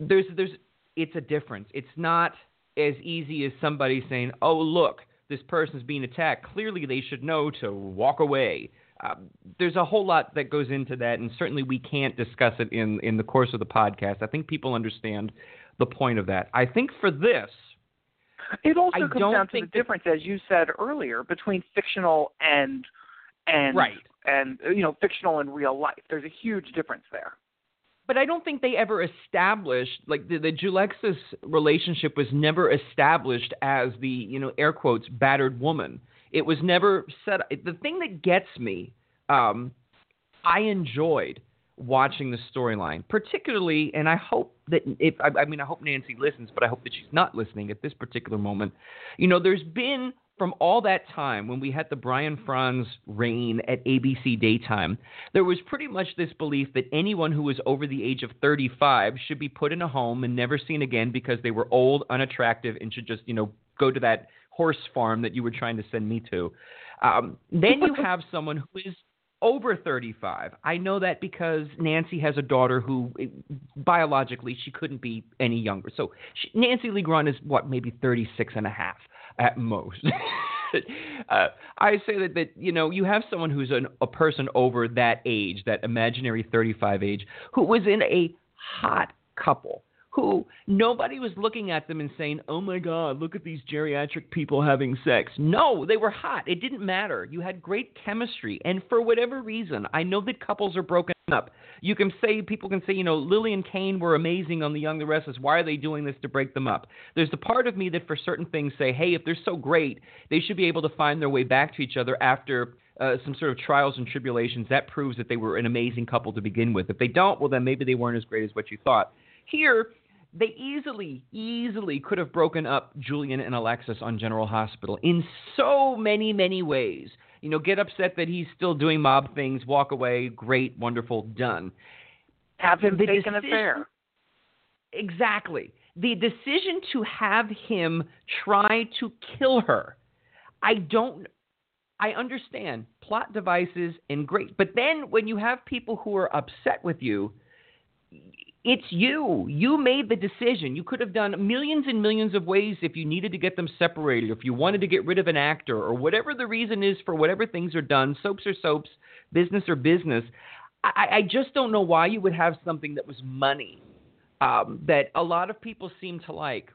[SPEAKER 3] there's there's it's a difference. It's not as easy as somebody saying oh look this person's being attacked, clearly they should know to walk away. Um, there's a whole lot that goes into that, and certainly we can't discuss it in, in the course of the podcast. I think people understand the point of that. I think for this,
[SPEAKER 2] It also
[SPEAKER 3] I
[SPEAKER 2] comes down to the difference, as you said earlier, between fictional and and
[SPEAKER 3] Right.
[SPEAKER 2] and uh, you know fictional and real life. There's a huge difference there.
[SPEAKER 3] but I don't think they ever established like the, the Julexis relationship was never established as the you know air quotes battered woman. It was never set. The thing that gets me, um, I enjoyed watching the storyline, particularly, and I hope that if I, I mean I hope Nancy listens, but I hope that she's not listening at this particular moment. You know, there's been from all that time when we had the Brian Frons reign at ABC Daytime, there was pretty much this belief that anyone who was over the age of 35 should be put in a home and never seen again because they were old, unattractive, and should just, you know, go to that horse farm that you were trying to send me to. Um, then you have someone who is over 35. I know that because Nancy has a daughter who biologically she couldn't be any younger. So she, Nancy Lee Grahn is what maybe 36 and a half at most. [LAUGHS] uh, I say that that you know you have someone who's an, a person over that age, that imaginary 35 age, who was in a hot couple who nobody was looking at them and saying, "Oh my God, look at these geriatric people having sex." No, they were hot. It didn't matter. You had great chemistry, and for whatever reason, I know that couples are broken up. You can say people can say, you know, Lily and Cane were amazing on The Young the Restless. Why are they doing this to break them up? There's the part of me that for certain things say, hey, if they're so great, they should be able to find their way back to each other after uh, some sort of trials and tribulations. That proves that they were an amazing couple to begin with. If they don't, well, then maybe they weren't as great as what you thought. Here, they easily, easily could have broken up Julian and Alexis on General Hospital in so many, many ways. You know, get upset that he's still doing mob things, walk away, great, wonderful, done.
[SPEAKER 2] Have him
[SPEAKER 3] the
[SPEAKER 2] take
[SPEAKER 3] decision,
[SPEAKER 2] an affair.
[SPEAKER 3] Exactly. The decision to have him try to kill her, I don't. I understand plot devices and great, but then when you have people who are upset with you, it's you. You made the decision. You could have done millions and millions of ways if you needed to get them separated, if you wanted to get rid of an actor, or whatever the reason is for whatever things are done, soaps or soaps, business or business. I, I just don't know why you would have something that was money um, that a lot of people seem to like,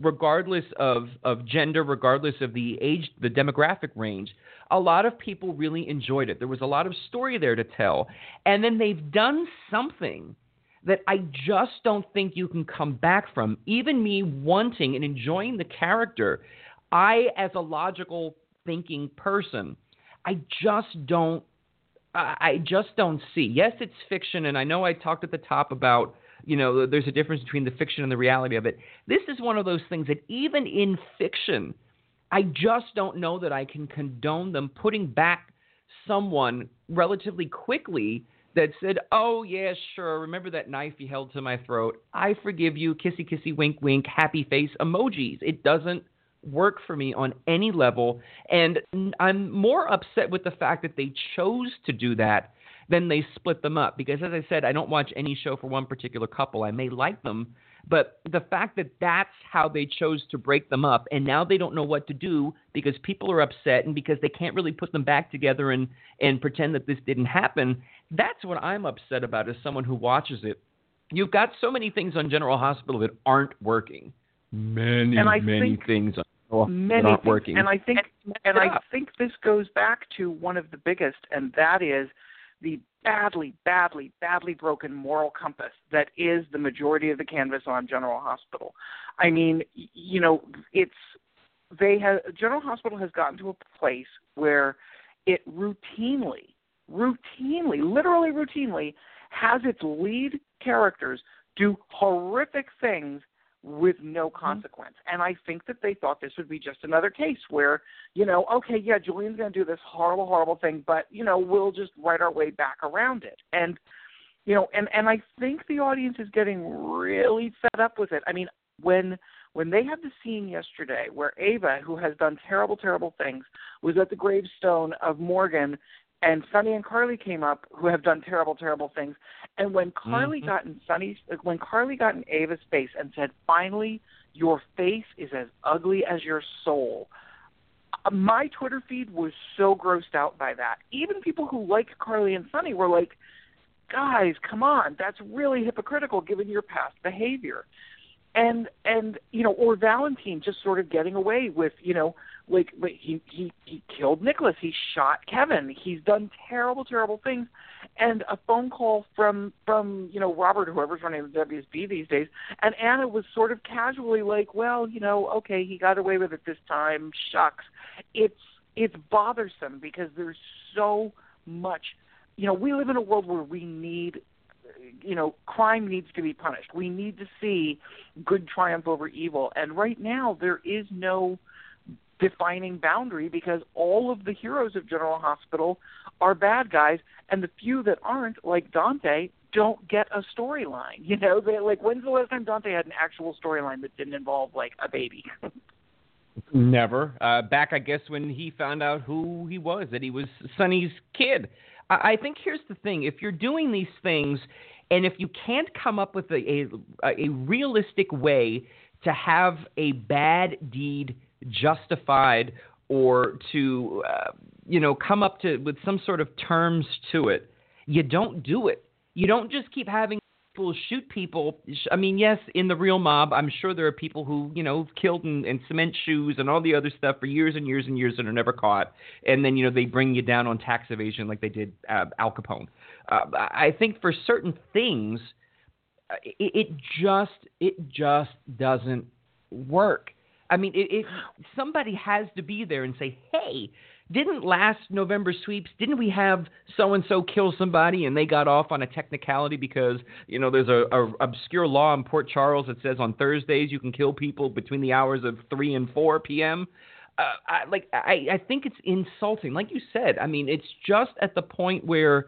[SPEAKER 3] regardless of, of gender, regardless of the age, the demographic range. A lot of people really enjoyed it. There was a lot of story there to tell. And then they've done something that I just don't think you can come back from. Even me wanting and enjoying the character, I, as a logical thinking person, I just don't. I just don't see. Yes, it's fiction, and I know I talked at the top about you know there's a difference between the fiction and the reality of it. This is one of those things that even in fiction, I just don't know that I can condone them putting back someone relatively quickly that said, "Oh yeah, sure. Remember that knife you held to my throat? I forgive you. Kissy kissy wink wink happy face emojis." It doesn't work for me on any level, and I'm more upset with the fact that they chose to do that than they split them up because as I said, I don't watch any show for one particular couple. I may like them, but the fact that that's how they chose to break them up, and now they don't know what to do because people are upset and because they can't really put them back together and and pretend that this didn't happen. That's what I'm upset about as someone who watches it. You've got so many things on General Hospital that aren't working. Many, many things
[SPEAKER 2] many
[SPEAKER 3] not
[SPEAKER 2] things.
[SPEAKER 3] working.
[SPEAKER 2] And I think and I think this goes back to one of the biggest, and that is the badly, badly, badly broken moral compass that is the majority of the canvas on General Hospital. I mean, you know, it's they have General Hospital has gotten to a place where it routinely, routinely, literally routinely has its lead characters do horrific things with no mm-hmm. consequence. And I think that they thought this would be just another case where, you know, okay, yeah, Julian's going to do this horrible, horrible thing, but you know, we'll just write our way back around it. And you know, and and I think the audience is getting really fed up with it. I mean, when when they had the scene yesterday where Ava, who has done terrible, terrible things, was at the gravestone of Morgan and Sonny and Carly came up, who have done terrible, terrible things. And when Carly mm-hmm. got in Sonny's, when Carly got in Ava's face and said, "Finally, your face is as ugly as your soul," uh, my Twitter feed was so grossed out by that. Even people who like Carly and Sonny were like, "Guys, come on, that's really hypocritical given your past behavior." And and you know, or Valentin just sort of getting away with you know like, like he he he killed Nicholas. He shot Kevin. He's done terrible, terrible things, and a phone call from from you know Robert, whoever's running the WSB these days, and Anna was sort of casually like, well, you know, okay, he got away with it this time. Shucks, it's it's bothersome because there's so much. You know, we live in a world where we need you know, crime needs to be punished. We need to see good triumph over evil. And right now, there is no defining boundary because all of the heroes of General Hospital are bad guys, and the few that aren't, like Dante, don't get a storyline. [LAUGHS] You know, they like when's the last time Dante had an actual storyline that didn't involve like a baby? [LAUGHS]
[SPEAKER 3] Never. Uh, back, I guess, when he found out who he was, that he was Sonny's kid. I, I think here's the thing: if you're doing these things, and if you can't come up with a, a, a realistic way to have a bad deed justified or to uh, you know come up to with some sort of terms to it. You don't do it. You don't just keep having people shoot people. I mean yes in the real mob i'm sure there are people who you know killed in, in cement shoes and all the other stuff for years and years and years and are never caught. And then you know they bring you down on tax evasion like they did uh, al capone. Uh, i think for certain things uh, it, it just it just doesn't work I mean, it, somebody has to be there and say, "Hey, didn't last November sweeps? Didn't we have so and so kill somebody and they got off on a technicality because you know there's a, a obscure law in Port Charles that says on Thursdays you can kill people between the hours of three and four p.m." Uh, I, like I, I think it's insulting. Like you said, I mean, it's just at the point where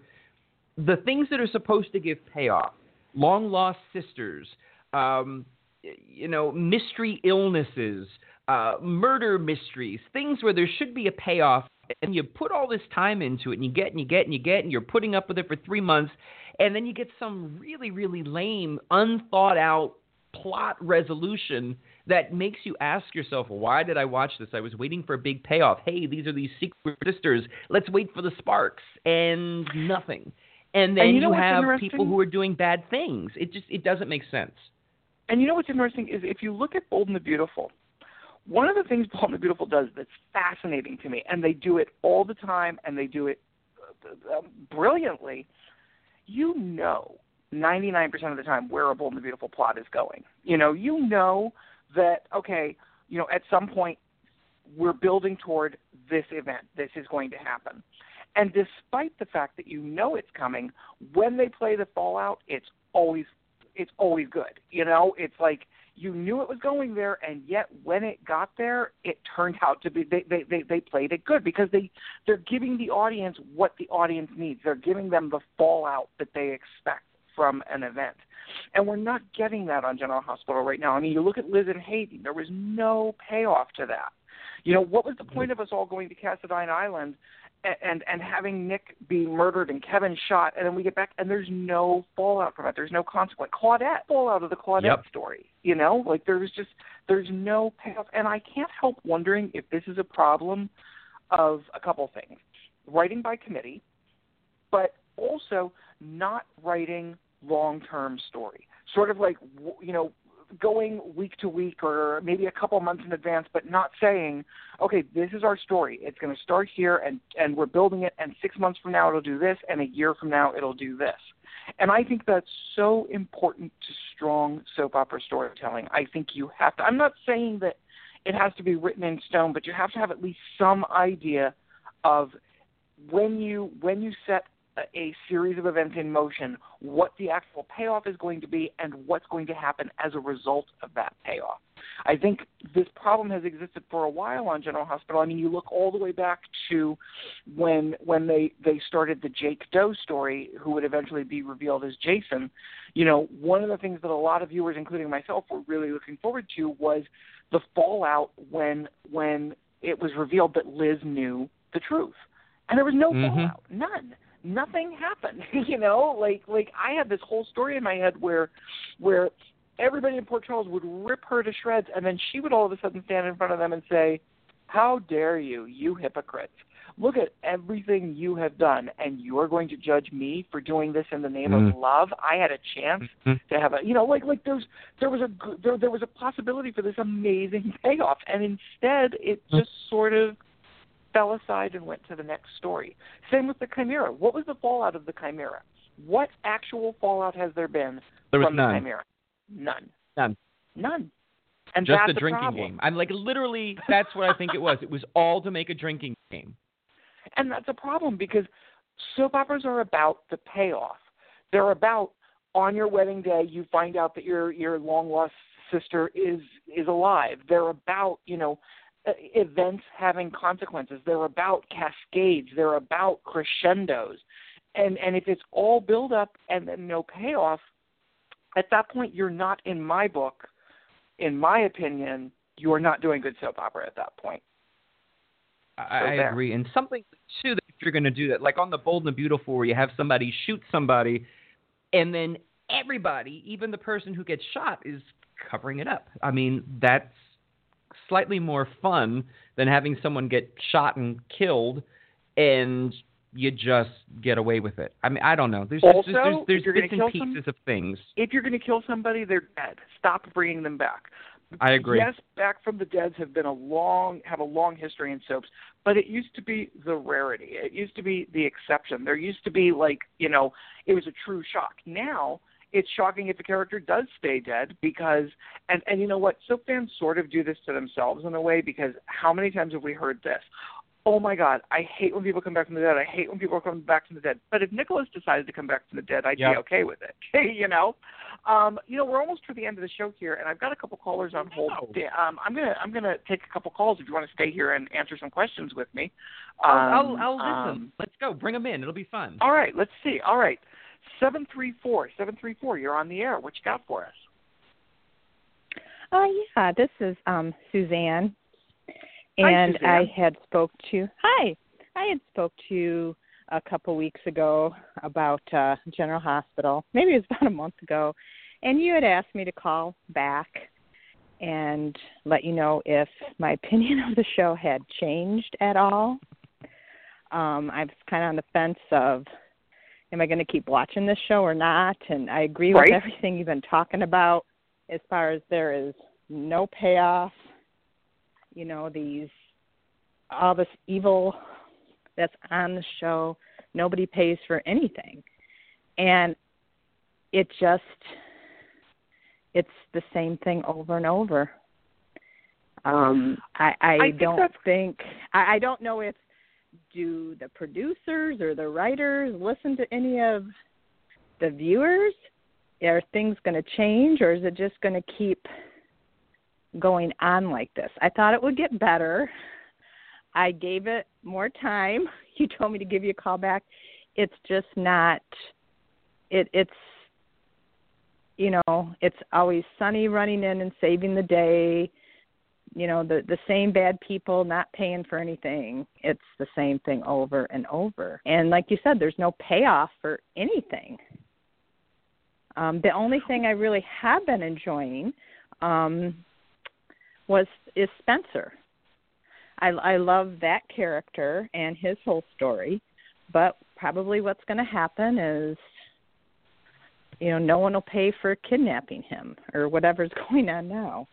[SPEAKER 3] the things that are supposed to give payoff, long lost sisters, um, you know, mystery illnesses, uh, murder mysteries, things where there should be a payoff, and you put all this time into it, and you get and you get and you get, and you're putting up with it for three months, and then you get some really, really lame, unthought out plot resolution that makes you ask yourself, why did I watch this? I was waiting for a big payoff. Hey, these are these secret sisters. Let's wait for the sparks, and nothing. And then
[SPEAKER 2] and you,
[SPEAKER 3] know
[SPEAKER 2] you
[SPEAKER 3] have people who are doing bad things. It just it doesn't make sense.
[SPEAKER 2] And you know what's interesting is if you look at Bold and the Beautiful, one of the things [LAUGHS] Bold and the Beautiful does that's fascinating to me, and they do it all the time, and they do it uh, uh brilliantly. You know, 99% of the time where a Bold and the Beautiful plot is going. You know, you know that okay, you know, at some point we're building toward this event. This is going to happen. And despite the fact that you know it's coming, when they play the fallout, it's always it's always good. You know, it's like you knew it was going there, and yet when it got there, it turned out to be they they they, they played it good because they they're giving the audience what the audience needs. They're giving them the fallout that they expect from an event. And we're not getting that on General Hospital right now. I mean, you look at Liz and Hayden, there was no payoff to that. You know, what was the point mm-hmm. of us all going to Cassadine Island and and having Nick be murdered and Kevin shot, and then we get back and there's no fallout from it. There's no consequence. Claudette fallout of the Claudette
[SPEAKER 3] yep.
[SPEAKER 2] story. You know, like there's just there's no payoff, and I can't help wondering if this is a problem of a couple things: writing by committee, but also not writing long-term story. Sort of like you know going week to week or maybe a couple months in advance, but not saying, okay, this is our story. It's going to start here, and and we're building it. And six months from now, it'll do this, and a year from now, it'll do this. And I think that's so important to strong soap opera storytelling. I think you have to. I'm not saying that it has to be written in stone, but you have to have at least some idea of when you when you set a series of events in motion, what the actual payoff is going to be, and what's going to happen as a result of that payoff. I think this problem has existed for a while on General Hospital. I mean, you look all the way back to when when they they started the Jake Doe story, who would eventually be revealed as Jason. You know, one of the things that a lot of viewers, including myself, were really looking forward to was the fallout when when it was revealed that Liz knew the truth, and there was no
[SPEAKER 3] mm-hmm.
[SPEAKER 2] fallout, none nothing happened. [LAUGHS] you know, like like I had this whole story in my head where where everybody in Port Charles would rip her to shreds, and then she would all of a sudden stand in front of them and say, "How dare you, you hypocrites! Look at everything you have done, and you are going to judge me for doing this in the name
[SPEAKER 3] mm.
[SPEAKER 2] of love. I had a chance
[SPEAKER 3] mm-hmm.
[SPEAKER 2] to have a, you know, like like there's there was a there there was a possibility for this amazing payoff, and instead it
[SPEAKER 3] mm.
[SPEAKER 2] just sort of fell aside and went to the next story. Same with the Chimera. What was the fallout of the Chimera? What actual fallout has there been
[SPEAKER 3] there
[SPEAKER 2] from
[SPEAKER 3] none.
[SPEAKER 2] the Chimera? None.
[SPEAKER 3] None.
[SPEAKER 2] None. And
[SPEAKER 3] Just
[SPEAKER 2] that's
[SPEAKER 3] a drinking
[SPEAKER 2] problem.
[SPEAKER 3] game. I'm like literally. That's what I think it was. It was all to make a drinking game.
[SPEAKER 2] And that's a problem because soap operas are about the payoff. They're about on your wedding day you find out that your your long lost sister is is alive. They're about, you know, Uh, events having consequences. They're about cascades. They're about crescendos. And and if it's all build up and then no payoff, at that point you're not in my book, in my opinion, you're not doing good soap opera at that point.
[SPEAKER 3] I,
[SPEAKER 2] So
[SPEAKER 3] I
[SPEAKER 2] there.
[SPEAKER 3] agree. And something too that if you're going to do that, like on the Bold and the Beautiful, where you have somebody shoot somebody, and then everybody, even the person who gets shot, is covering it up. I mean, that's slightly more fun than having someone get shot and killed, and you just get away with it. I mean, I don't know. There's
[SPEAKER 2] Also,
[SPEAKER 3] there's, there's
[SPEAKER 2] gonna
[SPEAKER 3] bits and
[SPEAKER 2] kill some-
[SPEAKER 3] pieces of things.
[SPEAKER 2] if you're going to kill somebody, they're dead. Stop bringing them back.
[SPEAKER 3] I agree.
[SPEAKER 2] Yes, back from the Deads have been a long have a long history in soaps, but it used to be the rarity. It used to be the exception. There used to be like you know it was a true shock. Now it's shocking if a character does stay dead because and and you know what soap fans sort of do this to themselves in a way because how many times have we heard this? Oh my God, I hate when people come back from the dead. I hate when people come back from the dead. But if Nicholas decided to come back from the dead, I'd
[SPEAKER 3] Yep.
[SPEAKER 2] be okay with it. [LAUGHS] you know, um, you know, we're almost to the end of the show here, and I've got a couple callers on hold.
[SPEAKER 3] No.
[SPEAKER 2] Um, I'm gonna I'm gonna take a couple calls if you want to stay here and answer some questions with me.
[SPEAKER 3] I'll, I'll,
[SPEAKER 2] Um,
[SPEAKER 3] I'll listen.
[SPEAKER 2] um,
[SPEAKER 3] Let's go. Bring them in. It'll be fun.
[SPEAKER 2] all right, let's see. All right, seven three four seven three four. You're on the air. What you got for us?
[SPEAKER 4] Oh yeah, this is um Suzanne.
[SPEAKER 2] Hi,
[SPEAKER 4] And I had spoke to Hi. I had spoke to you a couple weeks ago about uh General Hospital. Maybe it was [LAUGHS] about a month ago. And you had asked me to call back and let you know if my [LAUGHS] opinion of the show had changed at all. Um I was kind of on the fence of am I going to keep watching this show or not? And I agree with everything you've been talking about as far as there is no payoff. You know, these all this evil that's on the show, nobody pays for anything. And it just it's the same thing over and over. Um I I,
[SPEAKER 2] I think
[SPEAKER 4] don't think I, I don't know if do the producers or the writers listen to any of the viewers? Are things going to change or is it just going to keep going on like this? I thought it would get better. I gave it more time. [LAUGHS] You told me to give you a call back. It's just not it it's you know, it's always Sonny running in and saving the day. You know, the the same bad people not paying for anything. It's the same thing over and over. And like you said, there's no payoff for anything. Um, the only thing I really have been enjoying um, was is Spencer. I, I love that character and his whole story, but probably what's going to happen is, you know, no one will pay for kidnapping him or whatever's [LAUGHS] going on now.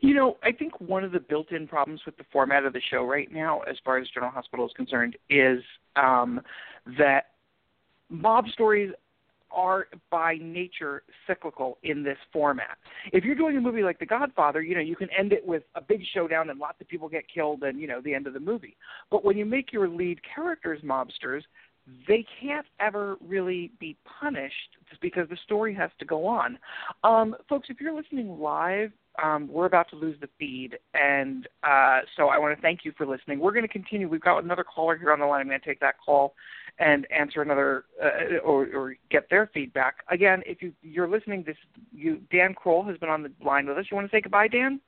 [SPEAKER 2] You know, I think one of the built-in problems with the format of the show right now, as far as General Hospital is concerned, is um, that mob stories are by nature cyclical in this format. If you're doing a movie like The Godfather, you know, you can end it with a big showdown and lots of people get killed and, you know, the end of the movie. But when you make your lead characters mobsters, they can't ever really be punished because the story has to go on. Um, folks, if you're listening live, um, we're about to lose the feed, and uh, so I want to thank you for listening. We're going to continue. We've got another caller here on the line. I'm going to take that call and answer another uh, or, or get their feedback. Again, if you, you're listening, this you Dan Kroll has been on the line with us. You want to say goodbye, Dan?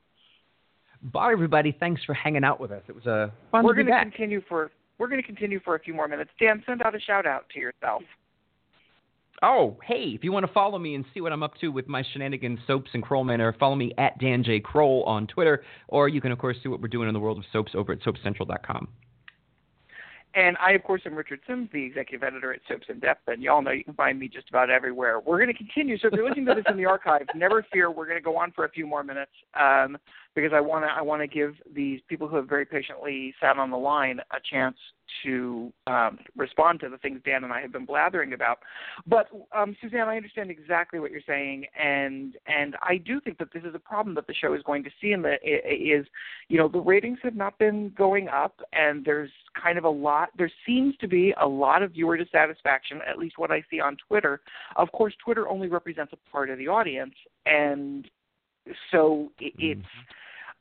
[SPEAKER 3] Bye, everybody. Thanks for hanging out with us. It was a fun
[SPEAKER 2] we're going to continue for we're going to continue for a few more minutes. Dan, send out a shout out to yourself.
[SPEAKER 3] Oh, hey, if you want to follow me and see what I'm up to with my shenanigans, soaps, and Kroll Manor, follow me at Dan J. Kroll on Twitter, or you can, of course, see what we're doing in the world of soaps over at soapcentral.com.
[SPEAKER 2] and I, of course, am Richard Simms, the executive editor at Soaps in Depth, and y'all know you can find me just about everywhere. We're going to continue. So if you're listening to this in the [LAUGHS] archives, never fear. We're going to go on for a few more minutes um, because I want to I want to give these people who have very patiently sat on the line a chance to um, respond to the things Dan and I have been blathering about. But um, Suzanne, I understand exactly what you're saying, and and I do think that this is a problem that the show is going to see, and that is, you know, the ratings have not been going up, and there's kind of a lot. There seems to be a lot of viewer dissatisfaction, at least what I see on Twitter. Of course, Twitter only represents a part of the audience, and so it's. Mm-hmm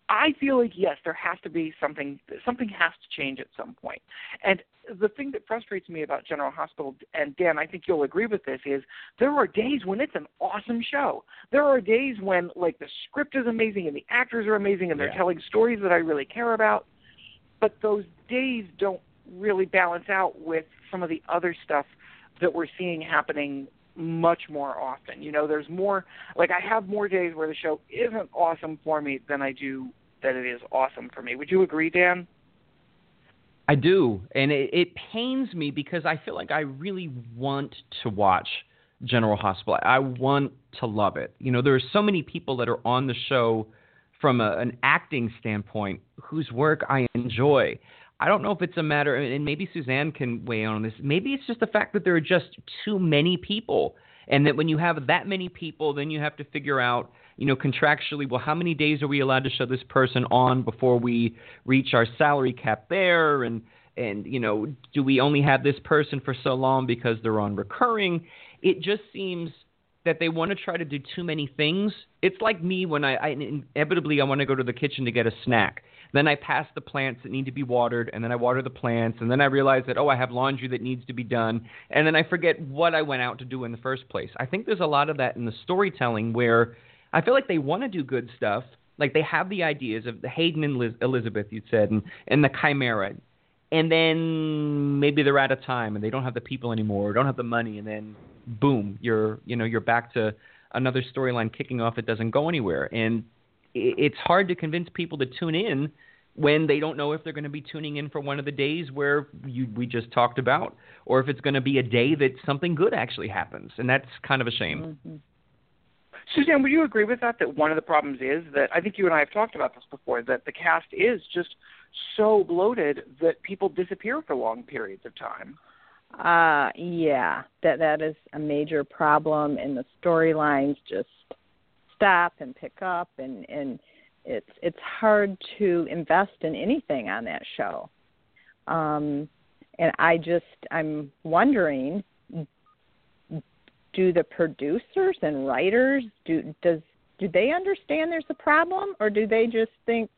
[SPEAKER 2] I feel like yes, there has to be something. Something has to change at some point. And the thing that frustrates me about General Hospital, and Dan, I think you'll agree with this, is there are days when it's an awesome show. There are days when like the script is amazing and the actors are amazing and they're yeah. telling stories that I really care about. But those days don't really balance out with some of the other stuff that we're seeing happening much more often. You know, there's more like I have more days where the show isn't awesome for me than I do that it is awesome for me. Would you agree, Dan?
[SPEAKER 3] I do, and it, it pains me because I feel like I really want to watch General Hospital. I want to love it. You know, there are so many people that are on the show from a, an acting standpoint whose work I enjoy. I don't know if it's a matter, and maybe Suzanne can weigh in on this. Maybe it's just the fact that there are just too many people, and that when you have that many people, then you have to figure out, you know, contractually, well, how many days are we allowed to show this person on before we reach our salary cap there, and and you know, do we only have this person for so long because they're on recurring? It just seems that they want to try to do too many things. It's like me when I, I inevitably I want to go to the kitchen to get a snack then I pass the plants that need to be watered, and then I water the plants, and then I realize that, oh, I have laundry that needs to be done, and then I forget what I went out to do in the first place. I think there's a lot of that in the storytelling where I feel like they want to do good stuff. Like they have the ideas of Hayden and Liz- Elizabeth, you said, and, and the Chimera. And then maybe they're out of time and they don't have the people anymore or don't have the money, and then boom, you're you know you're back to another storyline kicking off that doesn't go anywhere. And it's hard to convince people to tune in when they don't know if they're going to be tuning in for one of the days where you, we just talked about, or if it's going to be a day that something good actually happens, and that's kind of a shame.
[SPEAKER 2] Mm-hmm. Suzanne, would you agree with that? That one of the problems is that I think you and I have talked about this before. That the cast is just so bloated that people disappear for long periods of time.
[SPEAKER 4] Uh yeah, that that is a major problem, and the storylines just stop and pick up and and it's it's hard to invest in anything on that show um and i just i'm wondering do the producers and writers do does do they understand there's a problem or do they just think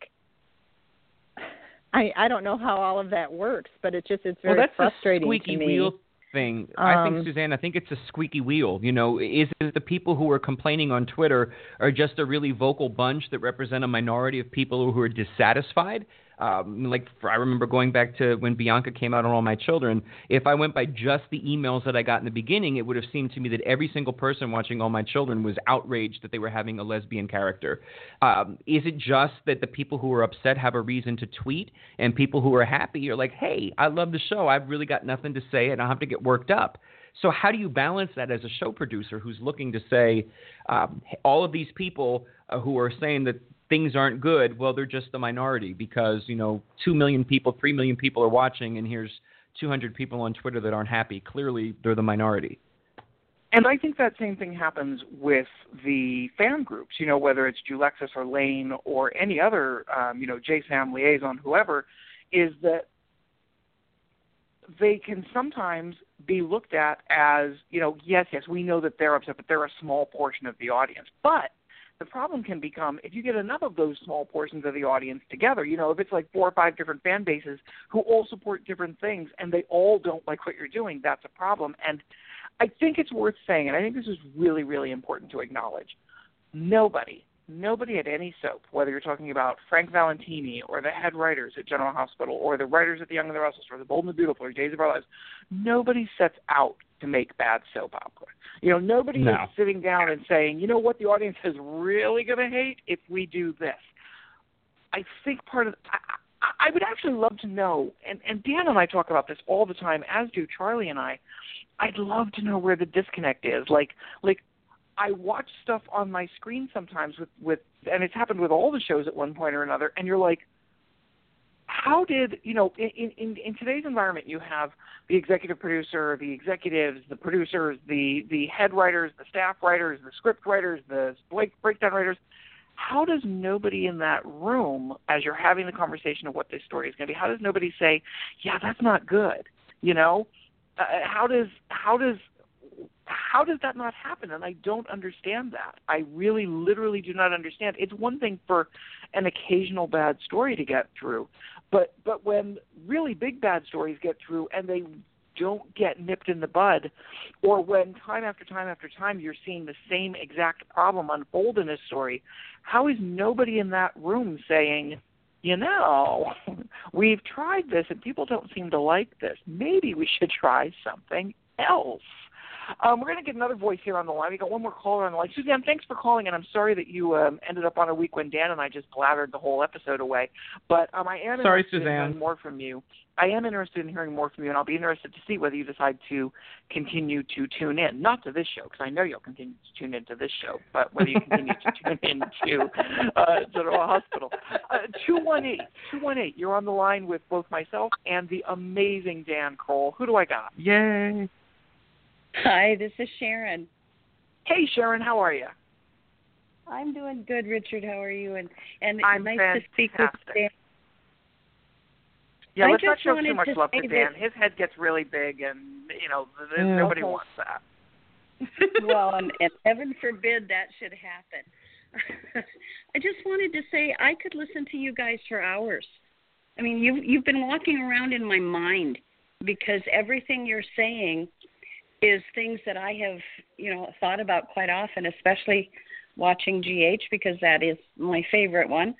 [SPEAKER 4] [SIGHS] I I don't know how all of that works, but it's just it's very
[SPEAKER 3] well, that's
[SPEAKER 4] frustrating
[SPEAKER 3] a squeaky
[SPEAKER 4] to me.
[SPEAKER 3] Wheel thing. Um, I think um, Suzanne, I think it's a squeaky wheel. You know, is it the people who are complaining on Twitter are just a really vocal bunch that represent a minority of people who are dissatisfied? Um, like for, I remember going back to when Bianca came out on All My Children. If I went by just the emails that I got in the beginning, it would have seemed to me that every single person watching All My Children was outraged that they were having a lesbian character. Um, is it just that the people who are upset have a reason to tweet, and people who are happy are like, "Hey, I love the show. I've really got nothing to say, and I have to get worked up." So how do you balance that as a show producer who's looking to say um, all of these people uh, who are saying that things aren't good, well, they're just the minority because, you know, 2 million people, 3 million people are watching, and here's 200 people on Twitter that aren't happy. Clearly, they're the minority.
[SPEAKER 2] And I think that same thing happens with the fan groups, you know, whether it's Julexis or Lane or any other, um, you know, JaSam Liason, whoever, is that they can sometimes be looked at as, you know, yes, yes, we know that they're upset, but they're a small portion of the audience. But the problem can become if you get enough of those small portions of the audience together, you know, if it's like four or five different fan bases who all support different things and they all don't like what you're doing, that's a problem. And I think it's worth saying, and I think this is really, really important to acknowledge. Nobody, nobody at any soap, whether you're talking about Frank Valentini or the head writers at General Hospital or the writers at The Young and the Restless or The Bold and the Beautiful or Days of Our Lives, nobody sets out to make bad soap opera. You know, nobody
[SPEAKER 3] no.
[SPEAKER 2] is sitting down and saying, you know what, the audience is really going to hate if we do this. I think part of I, I would actually love to know, and, and Dan and I talk about this all the time, as do Charlie and I. I'd love to know where the disconnect is. Like, like I watch stuff on my screen sometimes with with, and it's happened with all the shows at one point or another. And you're like, how did you know? In in, in today's environment, you have the executive producer, the executives, the producers, the the head writers, the staff writers, the script writers, the breakdown writers how does nobody in that room, as you're having the conversation of what this story is going to be, how does nobody say, "Yeah, that's not good"? You know, uh, how does how does how does that not happen? And I don't understand that. I really, literally do not understand. It's one thing for an occasional bad story to get through, but but when really big bad stories get through and they don't get nipped in the bud, or when time after time after time you're seeing the same exact problem unfold in a story, how is nobody in that room saying, you know, [LAUGHS] we've tried this and people don't seem to like this. Maybe we should try something else. Um, we're going to get another voice here on the line. We got one more caller on the line. Suzanne, thanks for calling, and I'm sorry that you um, ended up on a week when Dan and I just blathered the whole episode away. But um, I am
[SPEAKER 3] sorry,
[SPEAKER 2] interested
[SPEAKER 3] Suzanne.
[SPEAKER 2] in hearing more from you. I am interested in hearing more from you, and I'll be interested to see whether you decide to continue to tune in, not to this show, because I know you'll continue to tune into this show, but whether you continue to [LAUGHS] tune in to uh, General Hospital. Uh, 218, 218, you're on the line with both myself and the amazing Dan Kroll. Who do I got?
[SPEAKER 3] Yay.
[SPEAKER 5] Hi, this is Sharon.
[SPEAKER 2] Hey, Sharon, how are you?
[SPEAKER 5] I'm doing good, Richard. How are you? And and
[SPEAKER 2] I'm
[SPEAKER 5] nice
[SPEAKER 2] fantastic.
[SPEAKER 5] to speak with Dan.
[SPEAKER 2] Yeah,
[SPEAKER 5] I
[SPEAKER 2] let's not show too much
[SPEAKER 5] to
[SPEAKER 2] love to Dan. His head gets really big, and you know,
[SPEAKER 3] Yeah.
[SPEAKER 2] nobody
[SPEAKER 5] Okay.
[SPEAKER 2] wants that. [LAUGHS] [LAUGHS]
[SPEAKER 5] well, and, and heaven forbid that should happen. [LAUGHS] I just wanted to say I could listen to you guys for hours. I mean, you've you've been walking around in my mind because everything you're saying is things that I have, you know, thought about quite often, especially watching GH because that is my favorite one.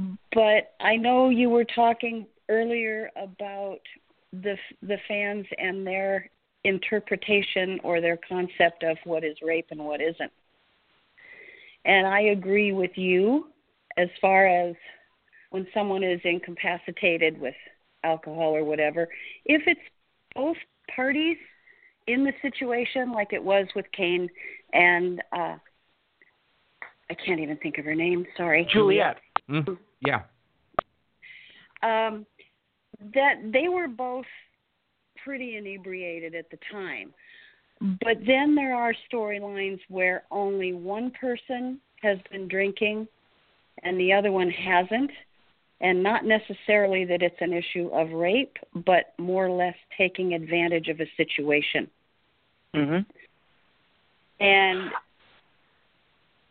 [SPEAKER 5] Mm-hmm. But I know you were talking earlier about the the fans and their interpretation or their concept of what is rape and what isn't. And I agree with you as far as when someone is incapacitated with alcohol or whatever, if it's both parties in the situation like it was with Cane and uh I can't even think of her name, sorry.
[SPEAKER 2] Juliet.
[SPEAKER 3] Mm, yeah.
[SPEAKER 5] um, that they were both pretty inebriated at the time. But then there are storylines where only one person has been drinking and the other one hasn't. And not necessarily that it's an issue of rape, but more or less taking advantage of a situation.
[SPEAKER 2] Mhm.
[SPEAKER 5] And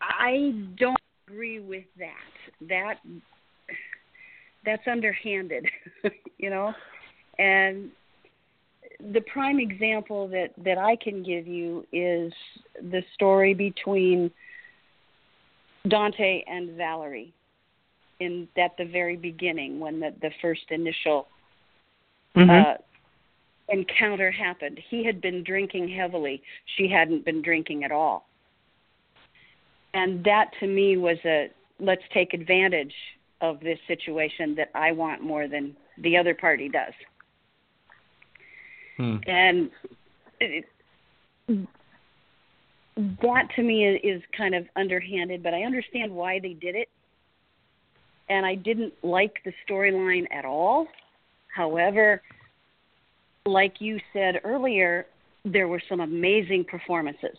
[SPEAKER 5] I don't agree with that. That that's underhanded, [LAUGHS] you know. And the prime example that that I can give you is the story between Dante and Valerie in at the very beginning when the the first initial
[SPEAKER 2] Mhm.
[SPEAKER 5] uh, encounter happened. He had been drinking heavily. She hadn't been drinking at all. And that to me was a let's take advantage of this situation that I want more than the other party does.
[SPEAKER 3] Hmm.
[SPEAKER 5] And it, that to me is, is kind of underhanded, but I understand why they did it. And I didn't like the storyline at all. However, like you said earlier, there were some amazing performances.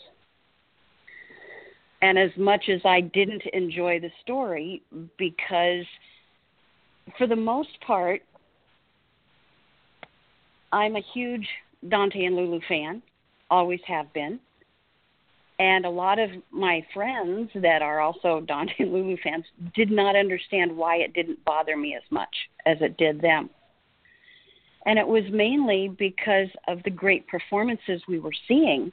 [SPEAKER 5] And as much as I didn't enjoy the story, because for the most part, I'm a huge Dante and Lulu fan, always have been. And a lot of my friends that are also [LAUGHS] Dante and Lulu fans did not understand why it didn't bother me as much as it did them. And it was mainly because of the great performances we were seeing.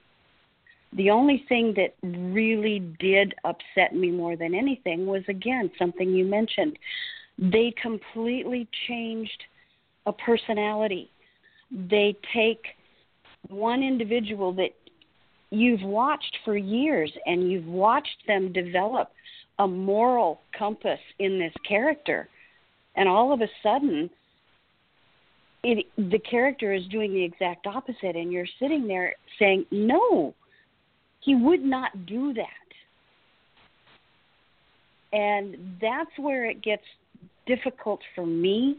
[SPEAKER 5] The only thing that really did upset me more than anything was, again, something you mentioned. They completely changed a personality. They take one individual that you've watched for years and you've watched them develop a moral compass in this character and all of a sudden it the character is doing the exact opposite and you're sitting there saying no he would not do that. And that's where it gets difficult for me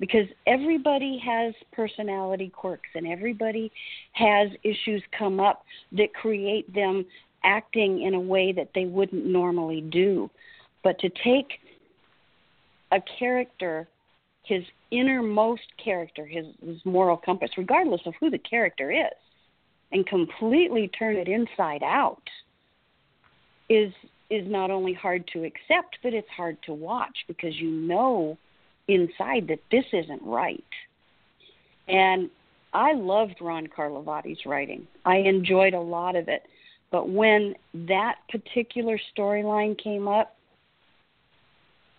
[SPEAKER 5] because everybody has personality quirks and everybody has issues come up that create them acting in a way that they wouldn't normally do. But to take a character his innermost character, his, his moral compass, regardless of who the character is, and completely turn it inside out is is not only hard to accept, but it's hard to watch because you know inside that this isn't right. And I loved Ron Carlivati's writing. I enjoyed a lot of it. But when that particular storyline came up,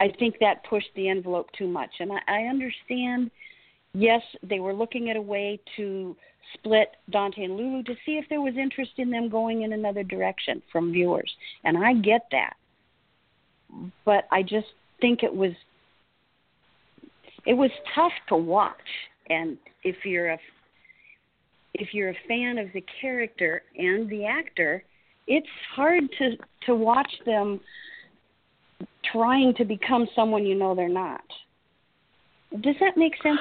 [SPEAKER 5] I think that pushed the envelope too much. And I, I understand, yes, they were looking at a way to split Dante and Lulu to see if there was interest in them going in another direction from viewers. And I get that. But I just think it was it was tough to watch. And if you're a if you're a fan of the character and the actor, it's hard to to watch them trying to become someone you know they're not. Does that make sense?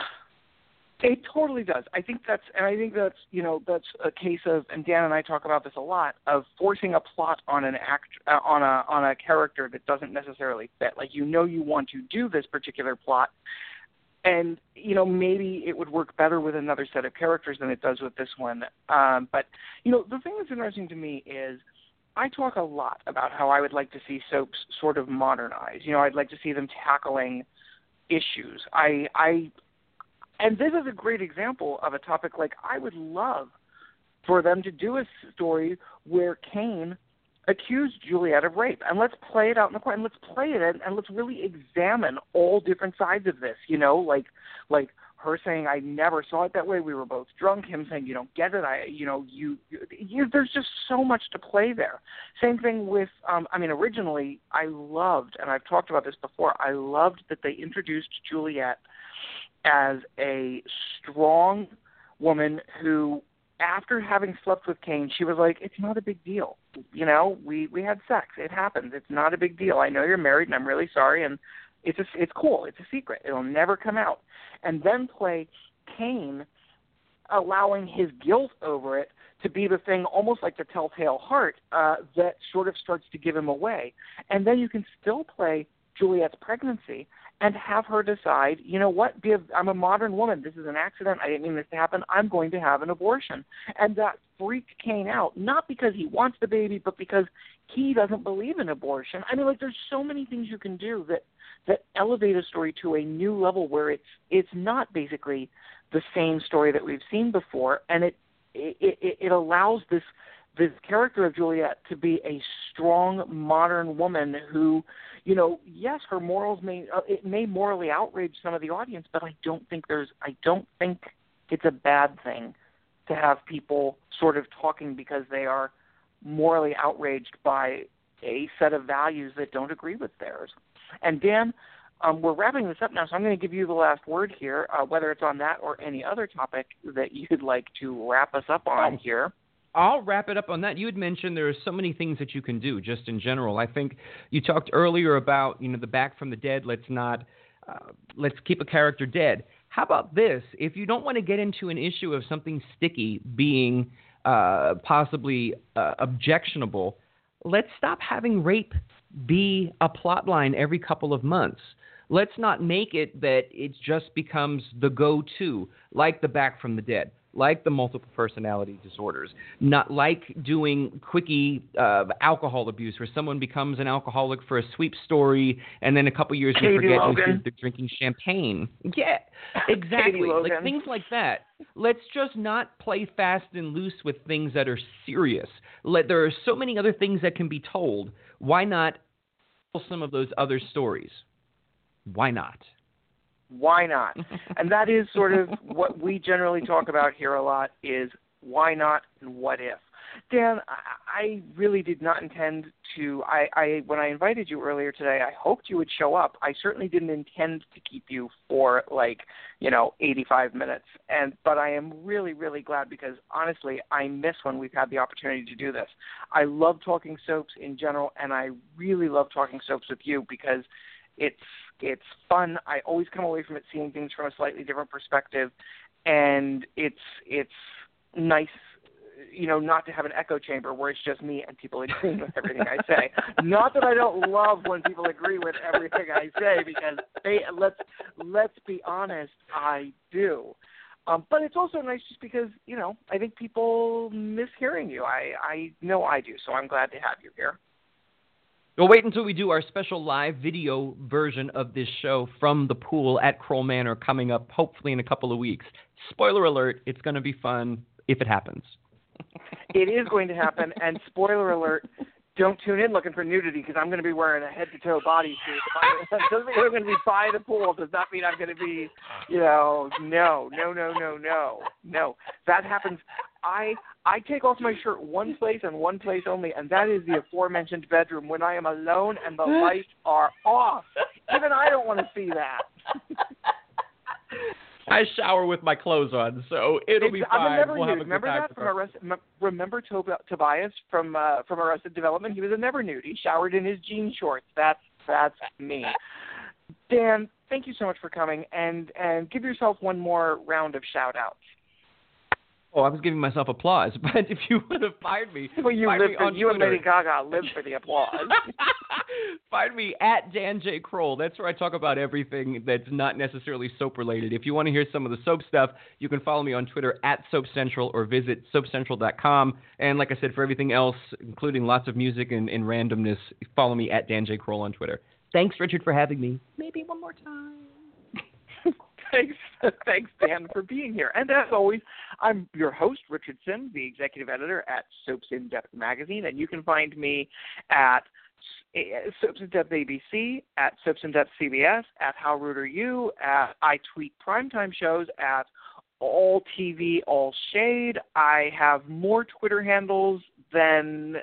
[SPEAKER 2] It totally does. I think that's, and I think that's, you know, that's a case of, and Dan and I talk about this a lot, of forcing a plot on an act, uh, on a on a character that doesn't necessarily fit. Like you know, you want to do this particular plot, and you know maybe it would work better with another set of characters than it does with this one. Um, but you know, the thing that's interesting to me is I talk a lot about how I would like to see soaps sort of modernize. You know, I'd like to see them tackling issues. I I and this is a great example of a topic like I would love for them to do a story where Cane accused Juliet of rape and let's play it out in the court and let's play it and let's really examine all different sides of this, you know, like like her saying I never saw it that way. We were both drunk. Him saying you don't get it. I you know you, you there's just so much to play there. Same thing with um I mean originally I loved and I've talked about this before. I loved that they introduced Juliet as a strong woman who after having slept with Cane, she was like, "It's not a big deal. You know, we we had sex. It happens. It's not a big deal. I know you're married, and I'm really sorry, and it's a, it's cool. It's a secret. It'll never come out." and then play Cane allowing his guilt over it to be the thing almost like the telltale heart uh, that sort of starts to give him away. And then you can still play Juliet's pregnancy and have her decide, you know what, a, I'm a modern woman. This is an accident. I didn't mean this to happen. I'm going to have an abortion. And that freaked Cane out, not because he wants the baby, but because he doesn't believe in abortion. I mean, like, there's so many things you can do that that elevate a story to a new level where it's it's not basically the same story that we've seen before, and it it, it, it allows this this character of Juliet to be a strong modern woman who, you know, yes, her morals may uh, it may morally outrage some of the audience, but I don't think there's I don't think it's a bad thing to have people sort of talking because they are morally outraged by a set of values that don't agree with theirs. And Dan, um, we're wrapping this up now, so I'm going to give you the last word here, uh, whether it's on that or any other topic that you'd like to wrap us up on here.
[SPEAKER 3] I'll wrap it up on that. You had mentioned there are so many things that you can do just in general. I think you talked earlier about you know the back from the dead. Let's not uh, let's keep a character dead. How about this? If you don't want to get into an issue of something sticky being uh, possibly uh, objectionable, let's stop having rape be a plot line every couple of months. Let's not make it that it just becomes the go to, like the back from the dead, like the multiple personality disorders, not like doing quickie uh, alcohol abuse where someone becomes an alcoholic for a sweep story and then a couple years
[SPEAKER 2] Katie
[SPEAKER 3] you forget
[SPEAKER 2] Logan.
[SPEAKER 3] they're drinking champagne. Yeah, exactly. Like things like that. Let's just not play fast and loose with things that are serious. Let, there are so many other things that can be told. Why not tell some of those other stories? Why not?
[SPEAKER 2] Why not? [LAUGHS] and that is sort of what we generally talk about here a lot is why not and what if. Dan, I, I really did not intend to. I, I when I invited you earlier today, I hoped you would show up. I certainly didn't intend to keep you for like you know 85 minutes. And but I am really really glad because honestly, I miss when we've had the opportunity to do this. I love talking soaps in general, and I really love talking soaps with you because it's it's fun. I always come away from it seeing things from a slightly different perspective, and it's it's nice you know, not to have an echo chamber where it's just me and people agreeing with everything I say. [LAUGHS] not that I don't love when people agree with everything I say, because they let's let's be honest, I do. Um, but it's also nice just because you know I think people miss hearing you. I I know I do, so I'm glad to have you here.
[SPEAKER 3] We'll wait until we do our special live video version of this show from the pool at Kroll Manor coming up, hopefully in a couple of weeks. Spoiler alert, it's going to be fun if it happens [LAUGHS]
[SPEAKER 2] it is going to happen. And spoiler alert: don't tune in looking for nudity because I'm going to be wearing a head to toe bodysuit. [LAUGHS] doesn't mean I'm going to be by the pool. Does not mean I'm going to be, you know, no, no, no, no, no, no. That happens. I I take off my shirt one place and one place only, and that is the aforementioned bedroom when I am alone and the [LAUGHS] lights are off. Even I don't want to see that.
[SPEAKER 3] I shower with my clothes on, so it'll
[SPEAKER 2] it's,
[SPEAKER 3] be fine.
[SPEAKER 2] A never
[SPEAKER 3] we'll
[SPEAKER 2] nude. Remember that from Arrested? Remember Tobias from uh, from Arrested Development? He was a never nude. He showered in his jean shorts. That's that's me. Dan, thank you so much for coming, and and give yourself one more round of shout outs.
[SPEAKER 3] Oh, I was giving myself applause, [LAUGHS] but if you would have fired me,
[SPEAKER 2] well, you
[SPEAKER 3] fired
[SPEAKER 2] live
[SPEAKER 3] me
[SPEAKER 2] for,
[SPEAKER 3] on
[SPEAKER 2] you
[SPEAKER 3] Twitter.
[SPEAKER 2] and Lady Gaga live for the applause. [LAUGHS]
[SPEAKER 3] find me at Dan J Kroll. That's where I talk about everything that's not necessarily soap related. If you want to hear some of the soap stuff, you can follow me on Twitter at Soap Central or visit soapcentral.com. And like I said, for everything else, including lots of music and, and randomness, follow me at Dan J Kroll on Twitter. Thanks, Richard, for having me. Maybe one more time
[SPEAKER 2] thanks, [LAUGHS] thanks, Dan, for being here. And as always, I'm your host, Richard Simms, the executive editor at Soaps in Depth magazine, and you can find me at Soaps in Depth ABC, at Soaps in Depth CBS, at How Rude Are You, at I tweet primetime shows at All TV, All Shade. I have more Twitter handles than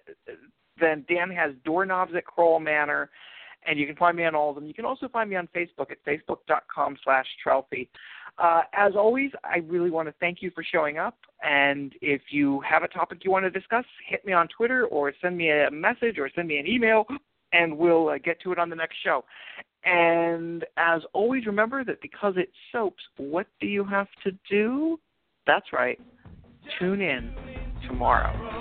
[SPEAKER 2] than Dan has doorknobs at Kroll Manor and you can find me on all of them. You can also find me on Facebook at facebook.com slash. Uh, as always, I really want to thank you for showing up. And if you have a topic you want to discuss, hit me on Twitter or send me a message or send me an email, and we'll uh, get to it on the next show. And as always, remember that because it's soaps, what do you have to do? That's right. Tune in tomorrow.